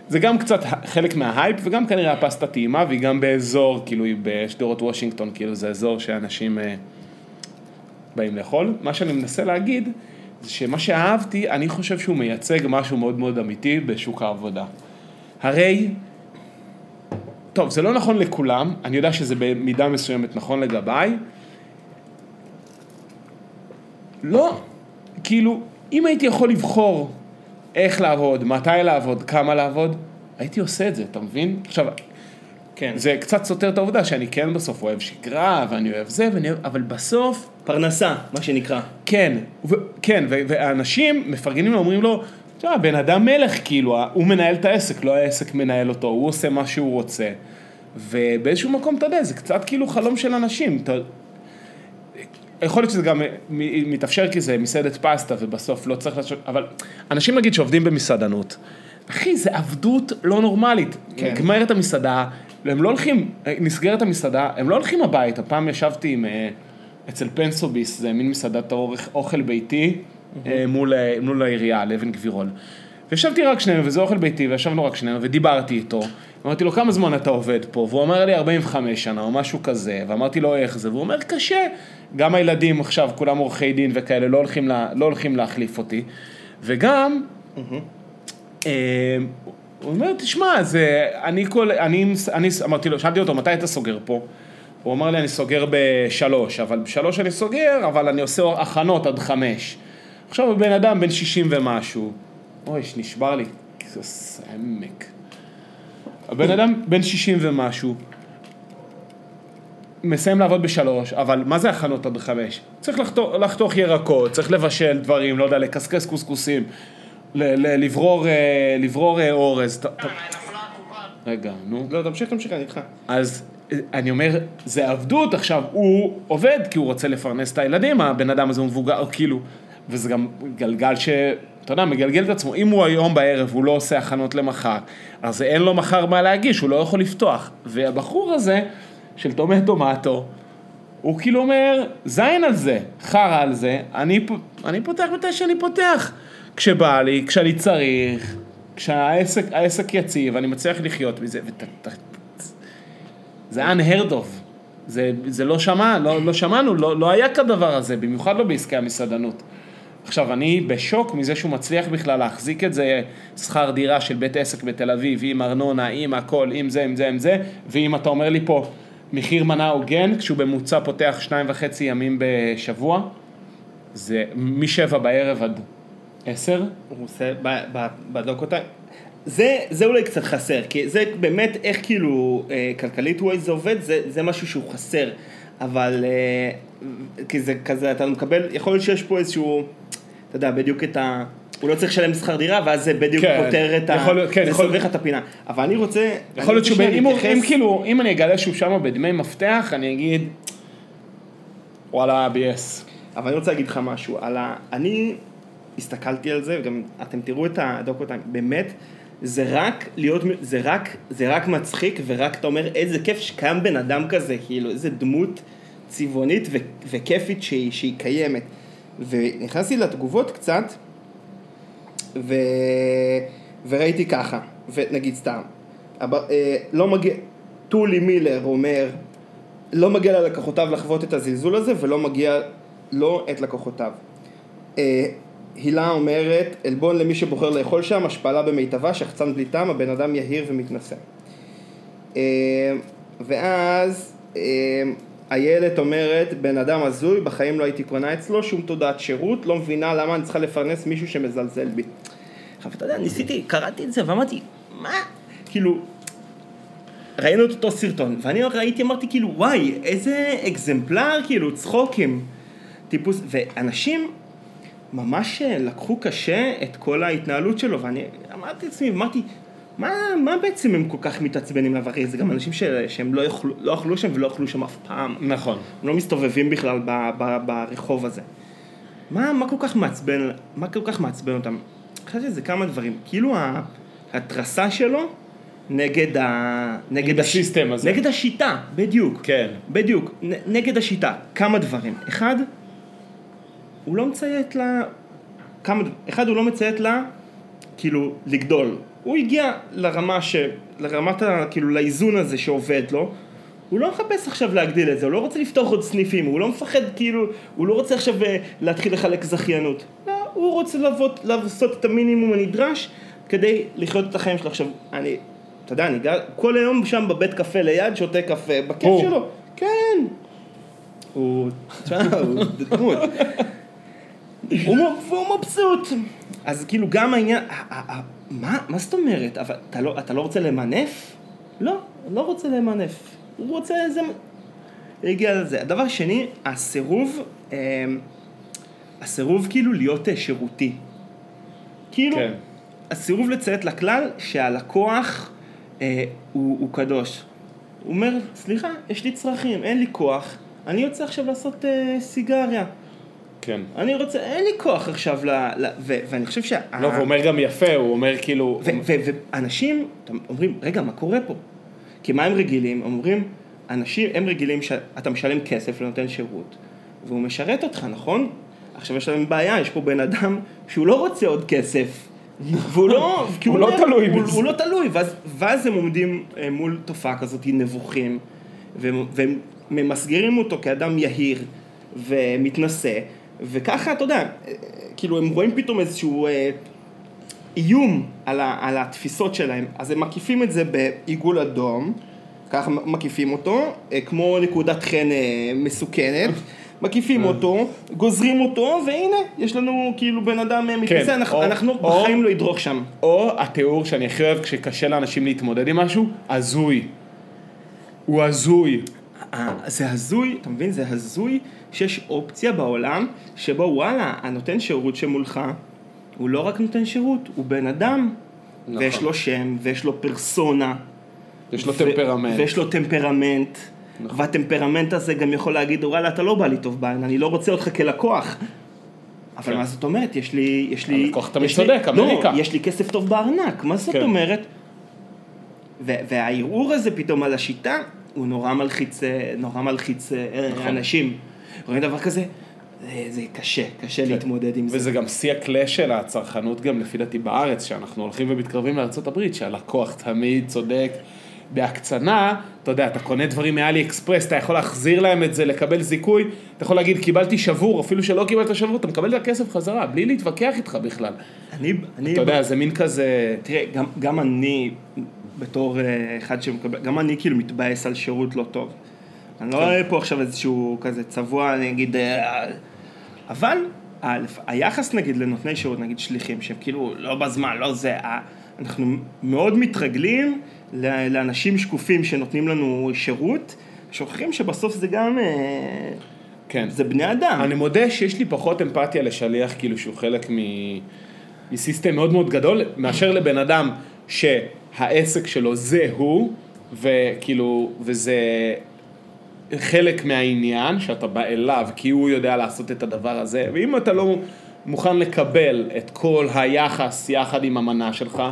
זה גם קצת חלק מההייפ, וגם כנראה הפסטה טעימה, והיא גם באזור, כאילו היא בשדרות וושינגטון, כאילו זה אזור שאנשים אה, באים לאכול. מה שאני מנסה להגיד, זה שמה שאהבתי, אני חושב שהוא מייצג משהו מאוד מאוד אמיתי בשוק העבודה. הרי, טוב, זה לא נכון לכולם, אני יודע שזה במידה מסוימת נכון לגביי. לא, כאילו, אם הייתי יכול לבחור איך לעבוד, מתי לעבוד, כמה לעבוד, הייתי עושה את זה, אתה מבין? עכשיו, כן. זה קצת סותר את העובדה שאני כן בסוף אוהב שגרה, ואני אוהב זה, ואני אוהב, אבל בסוף, פרנסה, מה שנקרא. כן, ו- כן, ו- ואנשים מפרגנים לו, אומרים לו, תשמע, בן אדם מלך, כאילו, הוא מנהל את העסק, לא העסק מנהל אותו, הוא עושה מה שהוא רוצה. ובאיזשהו מקום, אתה יודע, זה קצת כאילו חלום של אנשים. אתה... יכול להיות שזה גם מתאפשר כי זה מסעדת פסטה ובסוף לא צריך לעשות, אבל אנשים נגיד שעובדים במסעדנות, אחי, זה עבדות לא נורמלית. כן. נגמרת המסעדה, הם לא הולכים, נסגרת המסעדה, הם לא הולכים הביתה. פעם ישבתי עם, אה, אצל פנסוביס, זה מין מסעדת אורך- אוכל ביתי, אה, מול, אה, מול העירייה, לאבן גבירול. וישבתי רק שנינו, וזה אוכל ביתי, וישבנו רק שנינו, ודיברתי איתו. אמרתי לו, כמה זמן אתה עובד פה? והוא אמר לי, 45 שנה, או משהו כזה. ואמרתי לו, איך זה? והוא אומר, קשה. גם הילדים עכשיו, כולם עורכי דין וכאלה, לא הולכים, לה, לא הולכים להחליף אותי. וגם, אה, הוא אומר, תשמע, זה, אני כל, אני, אני, אמרתי לו, שאלתי אותו, מתי אתה סוגר פה? הוא אמר לי, אני סוגר בשלוש, אבל בשלוש אני סוגר, אבל אני עושה הכנות עד חמש. עכשיו הוא בן אדם בן שישים ומשהו. אוי, נשבר לי, כוס עמק. הבן אדם בן שישים ומשהו, מסיים לעבוד בשלוש, אבל מה זה הכנות עד חמש? צריך לחתוך, לחתוך ירקות, צריך לבשל דברים, לא יודע, לקסקס קוסקוסים, ל- ל- לברור, אה, לברור אה, אורז. רגע, נו. לא, תמשיך, תמשיך, אני איתך. אז אה, אני אומר, זה עבדות, עכשיו הוא עובד כי הוא רוצה לפרנס את הילדים, הבן אדם הזה הוא מבוגר, כאילו, וזה גם גלגל ש... אתה יודע, מגלגל את עצמו, אם הוא היום בערב, הוא לא עושה הכנות למחר, אז אין לו מחר מה להגיש, הוא לא יכול לפתוח. והבחור הזה, של תומי טומטו, הוא כאילו אומר, זין על זה, חרא על זה, אני, אני פותח מתי שאני פותח. כשבא לי, כשאני צריך, כשהעסק העסק יציב, אני מצליח לחיות מזה, ות, ת, זה unheard of. זה, זה לא שמע, לא, לא שמענו, לא, לא היה כדבר הזה, במיוחד לא בעסקי המסעדנות. עכשיו, אני בשוק מזה שהוא מצליח בכלל להחזיק את זה, שכר דירה של בית עסק בתל אביב, עם ארנונה, עם הכל, עם זה, עם זה, עם זה, ואם אתה אומר לי פה, מחיר מנה הוגן, כשהוא בממוצע פותח שניים וחצי ימים בשבוע, זה משבע בערב עד עשר. הוא עושה ב- ב- בדוקות ה... זה, זה אולי קצת חסר, כי זה באמת איך כאילו אה, כלכלית ווייז זה עובד, זה, זה משהו שהוא חסר, אבל אה, כי זה כזה, אתה מקבל, יכול להיות שיש פה איזשהו, אתה יודע, בדיוק את ה... הוא לא צריך לשלם שכר דירה, ואז זה בדיוק כן, פותר את ה... יכול להיות, כן, זה יכול- את הפינה. אבל אני רוצה... יכול להיות אני רוצה שאם הוא- להתייחס- אם כאילו, אם אני אגלה שהוא שם בדמי מפתח, אני אגיד, וואלה, ביאס. אבל אני רוצה להגיד לך משהו, על ה... אני הסתכלתי על זה, וגם אתם תראו את הדוקות, באמת, זה רק להיות, זה רק, זה רק מצחיק, ורק אתה אומר איזה כיף שקיים בן אדם כזה, כאילו איזה דמות צבעונית ו- וכיפית שהיא, שהיא קיימת. ונכנסתי לתגובות קצת, ו... וראיתי ככה, ונגיד סתם, הב... אה, לא מגיע, טולי מילר אומר, לא מגיע ללקוחותיו לחוות את הזלזול הזה ולא מגיע לו את לקוחותיו. אה, הילה אומרת, עלבון למי שבוחר לאכול שם, השפלה במיטבה, שחצן בלי טעם, הבן אדם יהיר ומתנשא. אה, ואז אה, איילת אומרת, בן אדם הזוי, בחיים לא הייתי קונה אצלו, שום תודעת שירות, לא מבינה למה אני צריכה לפרנס מישהו שמזלזל בי. עכשיו, אתה יודע, ניסיתי, קראתי את זה ואמרתי, מה? כאילו, ראינו את אותו סרטון, ואני ראיתי, אמרתי כאילו, וואי, איזה אקזמפלר, כאילו, צחוקים. טיפוס, ואנשים ממש אה, לקחו קשה את כל ההתנהלות שלו, ואני אמרתי לעצמי, אמרתי, מה, מה בעצם הם כל כך מתעצבנים עליו? הרי זה גם אנשים ש, שהם לא, יאכלו, לא אכלו שם ולא אכלו שם אף פעם. נכון. הם לא מסתובבים בכלל ב, ב, ברחוב הזה. מה, מה כל כך מעצבן, מה כל כך מעצבן אותם? חשבתי שזה כמה דברים. כאילו ההתרסה שלו נגד ה... נגד הסיסטם הזה. נגד השיטה, בדיוק. כן. בדיוק. נ, נגד השיטה. כמה דברים. אחד, הוא לא מציית לה... כמה... אחד, הוא לא מציית לה, כאילו, לגדול. הוא הגיע לרמה ש... לרמת ה... כאילו, לאיזון הזה שעובד לו. הוא לא מחפש עכשיו להגדיל את זה, הוא לא רוצה לפתוח עוד סניפים, הוא לא מפחד כאילו, הוא לא רוצה עכשיו אה, להתחיל לחלק זכיינות. לא, הוא רוצה לבוא, לעשות את המינימום הנדרש כדי לחיות את החיים שלו. עכשיו, אני, אתה יודע, אני גר כל היום שם בבית קפה ליד, שותה קפה, בכיף הוא. שלו. כן. הוא, תשמע, הוא דמות. הוא מבסוט. אז כאילו גם העניין, מה, מה זאת אומרת? אבל אתה לא, אתה לא רוצה למנף? לא, לא רוצה למנף. הוא רוצה איזה... הגיע לזה. הדבר שני, הסירוב, אה, הסירוב כאילו להיות אה, שירותי. כאילו, כן. הסירוב לציית לכלל שהלקוח אה, הוא, הוא קדוש. הוא אומר, סליחה, יש לי צרכים, אין לי כוח, אני יוצא עכשיו לעשות אה, סיגריה. כן. אני רוצה, אין לי כוח עכשיו ל... ל ו, ואני חושב שה... לא, והוא אומר גם יפה, הוא אומר כאילו... ואנשים אומרים, רגע, מה קורה פה? כי מה הם רגילים? הם אומרים, אנשים, הם רגילים שאתה משלם כסף לנותן שירות, והוא משרת אותך, נכון? עכשיו יש להם בעיה, יש פה בן אדם שהוא לא רוצה עוד כסף. והוא לא, כי הוא לא תלוי הוא, בזה. הוא לא תלוי, ואז, ואז הם עומדים אה, מול תופעה כזאת נבוכים, והם, והם ממסגרים אותו כאדם יהיר ומתנשא, וככה, אתה יודע, אה, כאילו הם רואים פתאום איזשהו אה, איום על, ה, על התפיסות שלהם, אז הם מקיפים את זה בעיגול אדום, ככה מקיפים אותו, אה, כמו נקודת חן אה, מסוכנת. מקיפים אותו, גוזרים אותו, והנה, יש לנו כאילו בן אדם אה, מתנשא, אנחנו, או- אנחנו או- בחיים לא ידרוך שם. או התיאור שאני הכי אוהב כשקשה לאנשים להתמודד עם משהו, הזוי. הוא הזוי. אה, זה הזוי, אתה מבין? זה הזוי שיש אופציה בעולם שבו וואלה, הנותן שירות שמולך הוא לא רק נותן שירות, הוא בן אדם. נכון. ויש לו שם, ויש לו פרסונה. יש לו ו- טמפרמנט. ויש לו טמפרמנט. נכון. והטמפרמנט הזה גם יכול להגיד, וואלה, אתה לא בא לי טוב בעין, אני לא רוצה אותך כלקוח. אבל כן. מה זאת אומרת? יש לי... יש לי... הלקוח תמיד צודק, אמריקה. לא, יש לי כסף טוב בארנק, מה זאת כן. אומרת? והערעור הזה פתאום על השיטה, הוא נורא מלחיץ, אה, נורא מלחיץ אה, נכון. אנשים. רואים דבר כזה? זה, זה קשה, קשה להתמודד עם זה. וזה גם שיא הקלאש של הצרכנות גם לפי דעתי בארץ, שאנחנו הולכים ומתקרבים הברית, שהלקוח תמיד צודק. בהקצנה, אתה יודע, אתה קונה דברים מאלי אקספרס, אתה יכול להחזיר להם את זה, לקבל זיכוי, אתה יכול להגיד קיבלתי שבור, אפילו שלא קיבלת שבור, אתה מקבל את הכסף חזרה, בלי להתווכח איתך בכלל. אני, אני, אתה יודע, זה מין כזה... תראה, גם, גם אני, בתור אה, אחד שמקבל, גם אני כאילו מתבאס על שירות לא טוב. אני כן. לא רואה פה עכשיו איזשהו כזה צבוע, אני אגיד, אה, אבל היחס נגיד לנותני שירות, נגיד שליחים, שהם כאילו לא בזמן, לא זה, אנחנו מאוד מתרגלים לאנשים שקופים שנותנים לנו שירות, שוכחים שבסוף זה גם, אה, כן. זה בני אדם. אני מודה שיש לי פחות אמפתיה לשליח, כאילו שהוא חלק מ... מסיסטם מאוד מאוד גדול, מאשר לבן אדם שהעסק שלו זה הוא, וכאילו, וזה חלק מהעניין, שאתה בא אליו כי הוא יודע לעשות את הדבר הזה, ואם אתה לא מוכן לקבל את כל היחס יחד עם המנה שלך,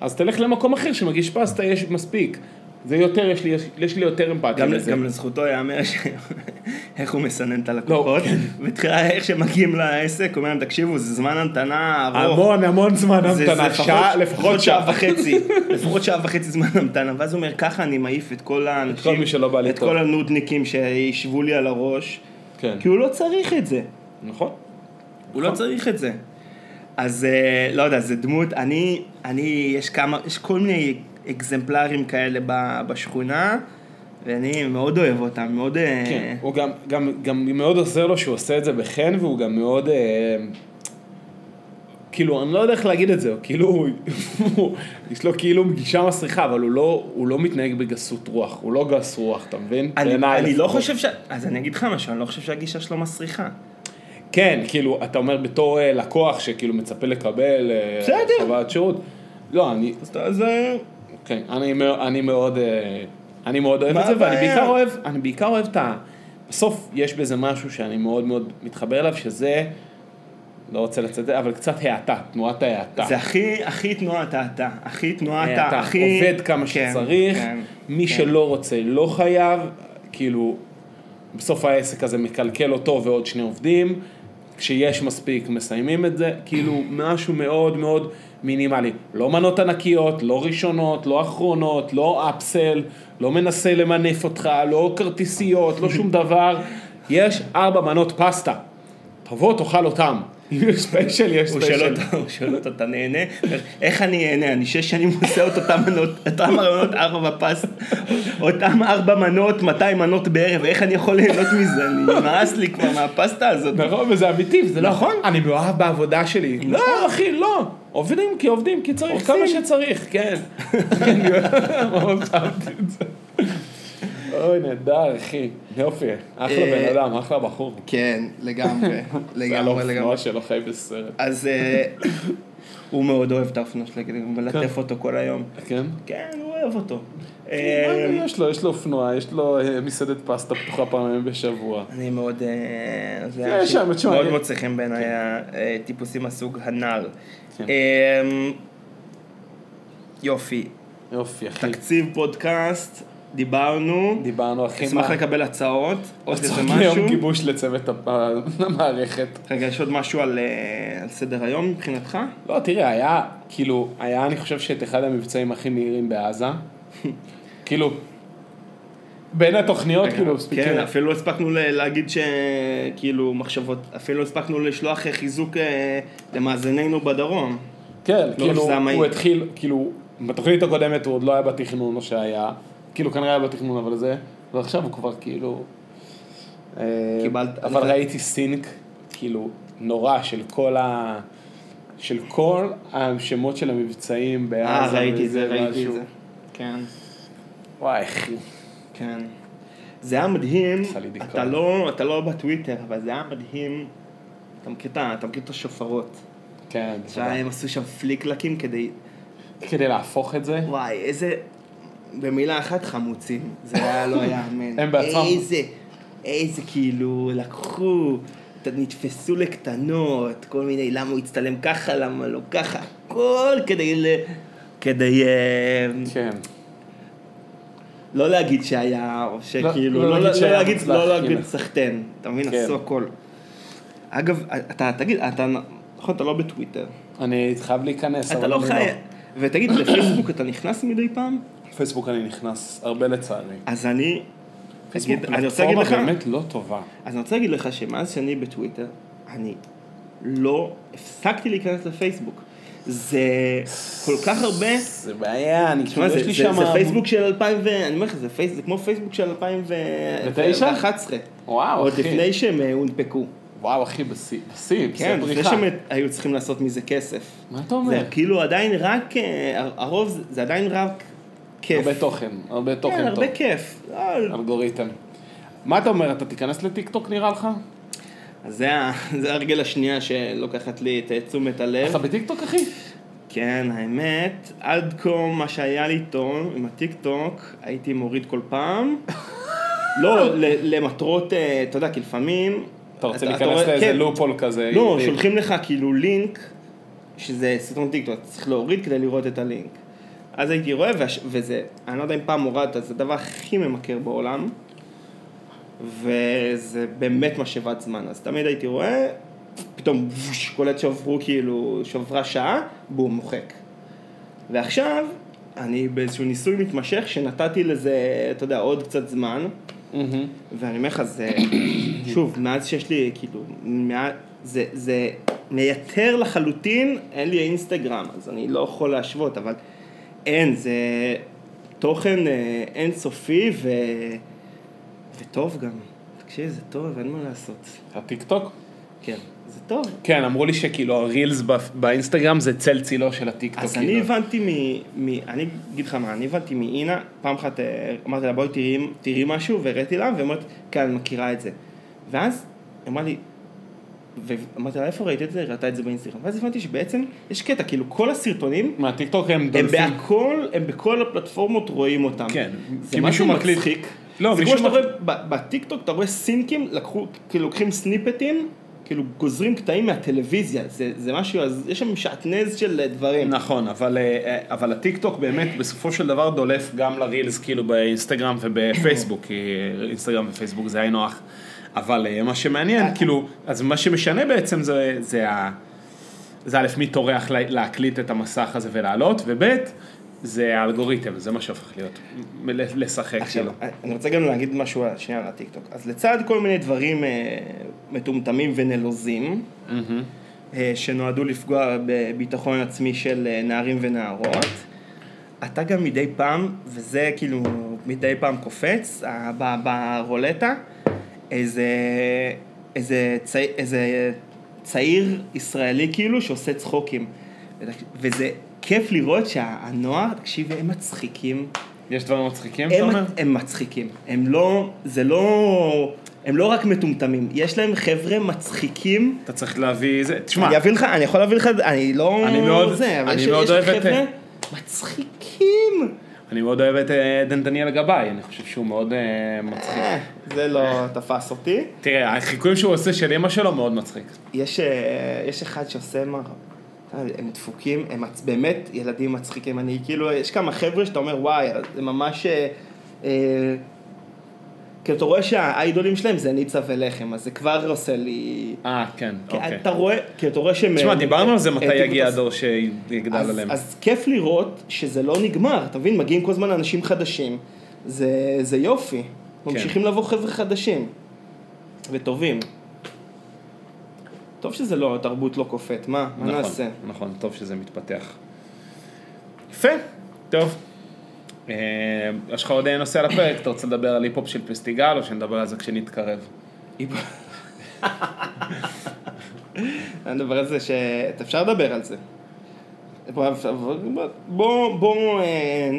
אז תלך למקום אחר שמגיש פסטה, יש מספיק. זה יותר, יש לי, יש, יש לי יותר אמפתיה גם, לזה. גם לזכותו ייאמר ש... איך הוא מסנן את הלקוחות, לא, כן. איך שמגיעים לעסק, הוא אומר להם, תקשיבו, זה זמן המתנה ארוך. המון המון זמן זה- זה המתנה, שעה, לפחות שעה וחצי, לפחות שעה וחצי זמן המתנה, ואז הוא אומר, ככה אני מעיף את כל האנשים, כל מי שלא בא לי את טוב." כל הנודניקים שישבו לי על הראש, כן. כי הוא לא צריך את זה, נכון. הוא לא צריך את זה. אז אה, לא יודע, זה דמות, אני, אני, יש כמה, יש כל מיני אקזמפלרים כאלה ב- בשכונה, ואני מאוד אוהב אותם, מאוד... אה, כן, הוא גם, גם, גם מאוד עוזר לו שהוא עושה את זה בחן, והוא גם מאוד, אה, כאילו, אני לא יודע איך להגיד את זה, כאילו, יש לו כאילו גישה מסריחה, אבל הוא לא, הוא לא מתנהג בגסות רוח, הוא לא גס רוח, אתה מבין? אני, אני לא. חושב ש... אז אני אגיד לך משהו, אני לא חושב שהגישה שלו מסריחה. כן, כאילו, אתה אומר בתור אה, לקוח שכאילו מצפה לקבל אה. חוויית שירות, לא, אני, אז. אה, כן, אני, אני מאוד, אני מאוד אוהב את זה, ואני? בעיקר אוהב, אני בעיקר אוהב את ה... בסוף יש בזה משהו שאני מאוד מאוד מתחבר אליו, שזה, לא רוצה לצאת, אבל קצת האטה, תנועת ההאטה. זה הכי, הכי תנועת האטה, הכי תנועת. האטה, הכי... עובד כמה כן, שצריך, כן, מי כן. שלא רוצה לא חייב, כאילו, בסוף העסק הזה מקלקל אותו ועוד שני עובדים, כשיש מספיק מסיימים את זה, כאילו משהו מאוד מאוד מינימלי. לא מנות ענקיות, לא ראשונות, לא אחרונות, לא upsell, לא מנסה למנף אותך, לא כרטיסיות, לא שום דבר. יש ארבע מנות פסטה, תבוא תאכל אותם. יש special, יש special. הוא שואל אותו, אתה נהנה? איך אני אהנה? אני שש שנים עושה את אותם מנות, אותם מנות ארבע בפסט, אותם ארבע מנות, 200 מנות בערב, איך אני יכול ליהנות מזה? אני נמאס לי כבר מהפסטה הזאת. נכון, וזה אמיתי, וזה לא... נכון. אני מאוהב בעבודה שלי. לא, אחי, לא. עובדים כי עובדים, כי צריך. כמה שצריך, כן. אוי, נהדר, אחי. יופי. אחלה אה, בן אדם, אחלה בחור. כן, לגמרי, זה לגמרי, לגמרי. אופנוע שלו חי בסרט. אז, אה, הוא מאוד אוהב את האופנוע שלו, הוא מלטף אותו כל היום. כן? כן, הוא אוהב אותו. מה אה, יש לו? יש לו אופנוע, יש לו מסעדת פסטה פתוחה פעמים בשבוע. אני מאוד, זה תשמע, מאוד מוצא חן בעיניי הטיפוסים מהסוג הנ"ל. כן. יופי, יופי, אחי. תקציב פודקאסט, דיברנו, דיברנו, אחי. אשמח מה- לקבל הצעות, עוד איזה הצעות ליום משהו. גיבוש לצוות המערכת. רגע, יש עוד משהו על אה, על סדר היום מבחינתך? לא, תראה, היה, כאילו, היה, אני חושב שאת אחד המבצעים הכי מהירים בעזה. כאילו, בין התוכניות, כאילו, כן, מספיקים. אפילו לא הספקנו להגיד שכאילו מחשבות, אפילו לא הספקנו לשלוח חיזוק אה, למאזיננו בדרום. כן, לא כאילו. הוא התחיל, כאילו, בתוכנית הקודמת הוא עוד לא היה בתכנון או שהיה, כאילו כנראה היה בתכנון אבל זה, ועכשיו הוא כבר כאילו... אה, קיבלת- אבל אתה- ראיתי סינק, כאילו, נורא של כל ה... של כל השמות של המבצעים בעזה. אה, ראיתי את זה, ראיתי את. זה. כן, וואי, אחי. כן. זה היה מדהים. אתה לא, אתה לא בטוויטר, אבל זה היה מדהים. אתה מכיר את השופרות. כן, שהם עשו שם פליקלקים כדי, כדי להפוך את זה. וואי, איזה, במילה אחת חמוצים. זה היה לא יאמן. הם בעצמם. איזה, איזה כאילו, לקחו, נתפסו לקטנות, כל מיני, למה הוא הצטלם ככה, למה לא ככה, הכל כדי ל... כדי אה, כן. לא להגיד שהיה, או שכאילו, לא לא להגיד לא להגיד, לא להגיד. סחטיין, אתה מבין? כן. עשו הכל. אגב, אתה, תגיד, אתה, נכון, אתה לא בטוויטר. אני חייב להיכנס, אתה אבל לא אני חי... ותגיד, לפייסבוק אתה נכנס מדי פעם? פייסבוק אני נכנס הרבה לצערי. אז אני... פייסבוק פלטפורמה באמת לא טובה. אז אני רוצה להגיד לך שמאז שאני בטוויטר, אני לא הפסקתי להיכנס לפייסבוק. זה כל כך הרבה... זה בעיה, אני תשמע, כאילו, זה, יש לי שם... זה פייסבוק של 2000 ו... אני אומר לך, זה, כמו פייסבוק של 2011. וואו, עוד אחי. לפני שהם אה, הונפקו. וואו, אחי, בשיא, בשיא, בשיא כן, לפני. שהם היו צריכים לעשות מזה כסף. מה אתה אומר? זה כאילו עדיין רק, אה, הרוב זה- זה עדיין רק כיף. הרבה תוכן, הרבה תוכן כן, טוב. הרבה כיף. אלגוריתם. מה אתה אומר, אתה תיכנס לטיקטוק נראה לך? זה זה הרגל השנייה שלוקחת לי את תשומת הלב. אתה בטיקטוק, אחי? כן, האמת, עד כה מה שהיה לי טוב עם הטיקטוק, הייתי מוריד כל פעם. לא, למטרות, אה, אתה יודע, כי לפעמים... אתה רוצה להיכנס לאיזה כן. loophole כזה? לא, שולחים לך כאילו לינק, שזה סרטון טיקטוק, אתה צריך להוריד כדי לראות את הלינק. אז הייתי רואה, והש- וזה, אני לא יודע אם פעם הורדת, זה הדבר הכי ממכר בעולם, וזה באמת משאבת זמן. אז תמיד הייתי רואה, פתאום קולט שעברו כאילו, שעברה שעה, בום, מוחק. ועכשיו, אני באיזשהו ניסוי מתמשך שנתתי לזה, אתה יודע, עוד קצת זמן, מהמם. ואני אומר לך, זה, שוב, מאז שיש לי, כאילו, מאז, זה, זה מייתר לחלוטין, אין לי אינסטגרם, אז אני לא יכול להשוות, אבל אין, זה תוכן אה, אינסופי ו... וטוב גם. תקשיב, זה טוב, אין מה לעשות. הטיקטוק? כן, זה טוב. כן, אמרו לי שכאילו הרילס באינסטגרם זה צל צילו של הטיקטוק. אז כאילו. אני הבנתי מ... מ... אני אגיד לך מה, אני הבנתי מאינה, פעם אחת אה, אמרתי לה בואי תראי משהו, והראיתי לה, והיא אומרת, כן, אני מכירה את זה. ואז היא אמרה לי, ואמרתי לה, איפה ראית את זה? ראתה את זה באינסטגרם. ואז הבנתי שבעצם יש קטע, כאילו כל הסרטונים, מהטיקטוק הם הם דולפים. בהכל, הם בכל הפלטפורמות רואים אותם. כן, זה כי מישהו מקליט. מצחיק. לא, זה כמו שאתה רואה, בטיקטוק אתה רואה סינקים, לקחו, כאילו לוקחים סניפטים, כאילו גוזרים קטעים מהטלוויזיה, זה, זה משהו, אז יש שם שעטנז של דברים. נכון, אבל, אה, אבל הטיקטוק באמת בסופו של דבר דולף גם ל Reels כאילו באינסטגרם ובפייסבוק, כי אינסטגרם ופייסבוק זה היינו הך. אבל אה, מה שמעניין, כאילו, אז מה שמשנה בעצם זה, זה ה... זה א', מי טורח לה- להקליט את המסך הזה ולעלות, וב', זה האלגוריתם, זה מה שהופך להיות, לשחק עכשיו, כאילו. אני רוצה גם להגיד משהו שנייה על הטיקטוק. אז לצד כל מיני דברים אה, מטומטמים ונלוזים, מהמם. אה, שנועדו לפגוע בביטחון עצמי של אה, נערים ונערות, אתה גם מדי פעם, וזה כאילו מדי פעם קופץ, אה, ב- ברולטה, איזה, איזה, צעיר, איזה צעיר ישראלי כאילו שעושה צחוקים. וזה כיף לראות שהנוער, תקשיב, הם מצחיקים. יש דברים מצחיקים, אתה אומר? הם מצחיקים, הם לא, זה לא הם לא רק מטומטמים, יש להם חבר'ה מצחיקים. אתה צריך להביא זה, תשמע, אני אביא לך, אני יכול להביא לך, אני לא... אני מאוד- זה, אבל אני יש- מאוד יש אוהב את- חבר'ה מצחיקים. אני מאוד אוהב את אה, דן דניאל גבאי, אני חושב שהוא מאוד אה, מצחיק. אה, זה לא תפס אותי. תראה, החיקויים שהוא עושה של אמא שלו מאוד מצחיק. יש, אחד שעושה מה... הם דפוקים, הם באמת ילדים מצחיקים. אני כאילו, יש כמה חבר'ה שאתה אומר, וואי, זה ממש... אה, אה, כאילו, אתה רואה שהאיידולים שלהם זה ניצה ולחם, אז זה כבר עושה לי... אה, כן, כי אוקיי. אתה רואה, כאילו, אתה רואה שהם... תשמע, דיברנו על זה מתי העתיקו יגיע את הס- הדור שיגדל עליהם. אז כיף לראות שזה לא נגמר, אתה מבין? מגיעים כל הזמן אנשים חדשים, זה, יופי. ממשיכים לבוא חבר'ה חדשים, וטובים. טוב שזה לא, התרבות לא קופאת, מה? מה נכון, נעשה? נכון, טוב שזה מתפתח. יפה, טוב. אה, יש לך עוד נושא על הפרק, אתה רוצה לדבר על היפ-הופ של פסטיגל, או שנדבר על זה כשנתקרב? אני מדבר על זה ש... אפשר לדבר על זה. בוא, בוא, בוא אה,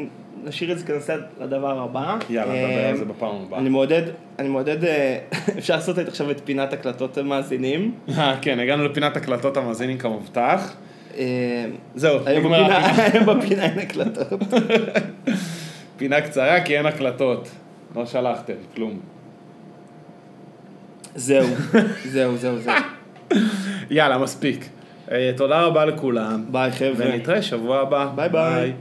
נשאיר את זה כנושא לדבר הבא. יאללה, אה, נדבר על זה בפעם הבאה. אני מעודד, אני מעודד, אה, אפשר לעשות עכשיו את פינת הקלטות המאזינים. אה, כן, הגענו לפינת הקלטות המאזינים כמובטח. אה, זהו, היום נגמר. היום בפינה אין הקלטות. פינה קצרה כי אין הקלטות. לא שלחתם, כלום. זהו, זהו, זהו, זהו. יאללה, מספיק. אה, תודה רבה לכולם. ביי חבר'ה. ונתראה שבוע הבא. ביי ביי.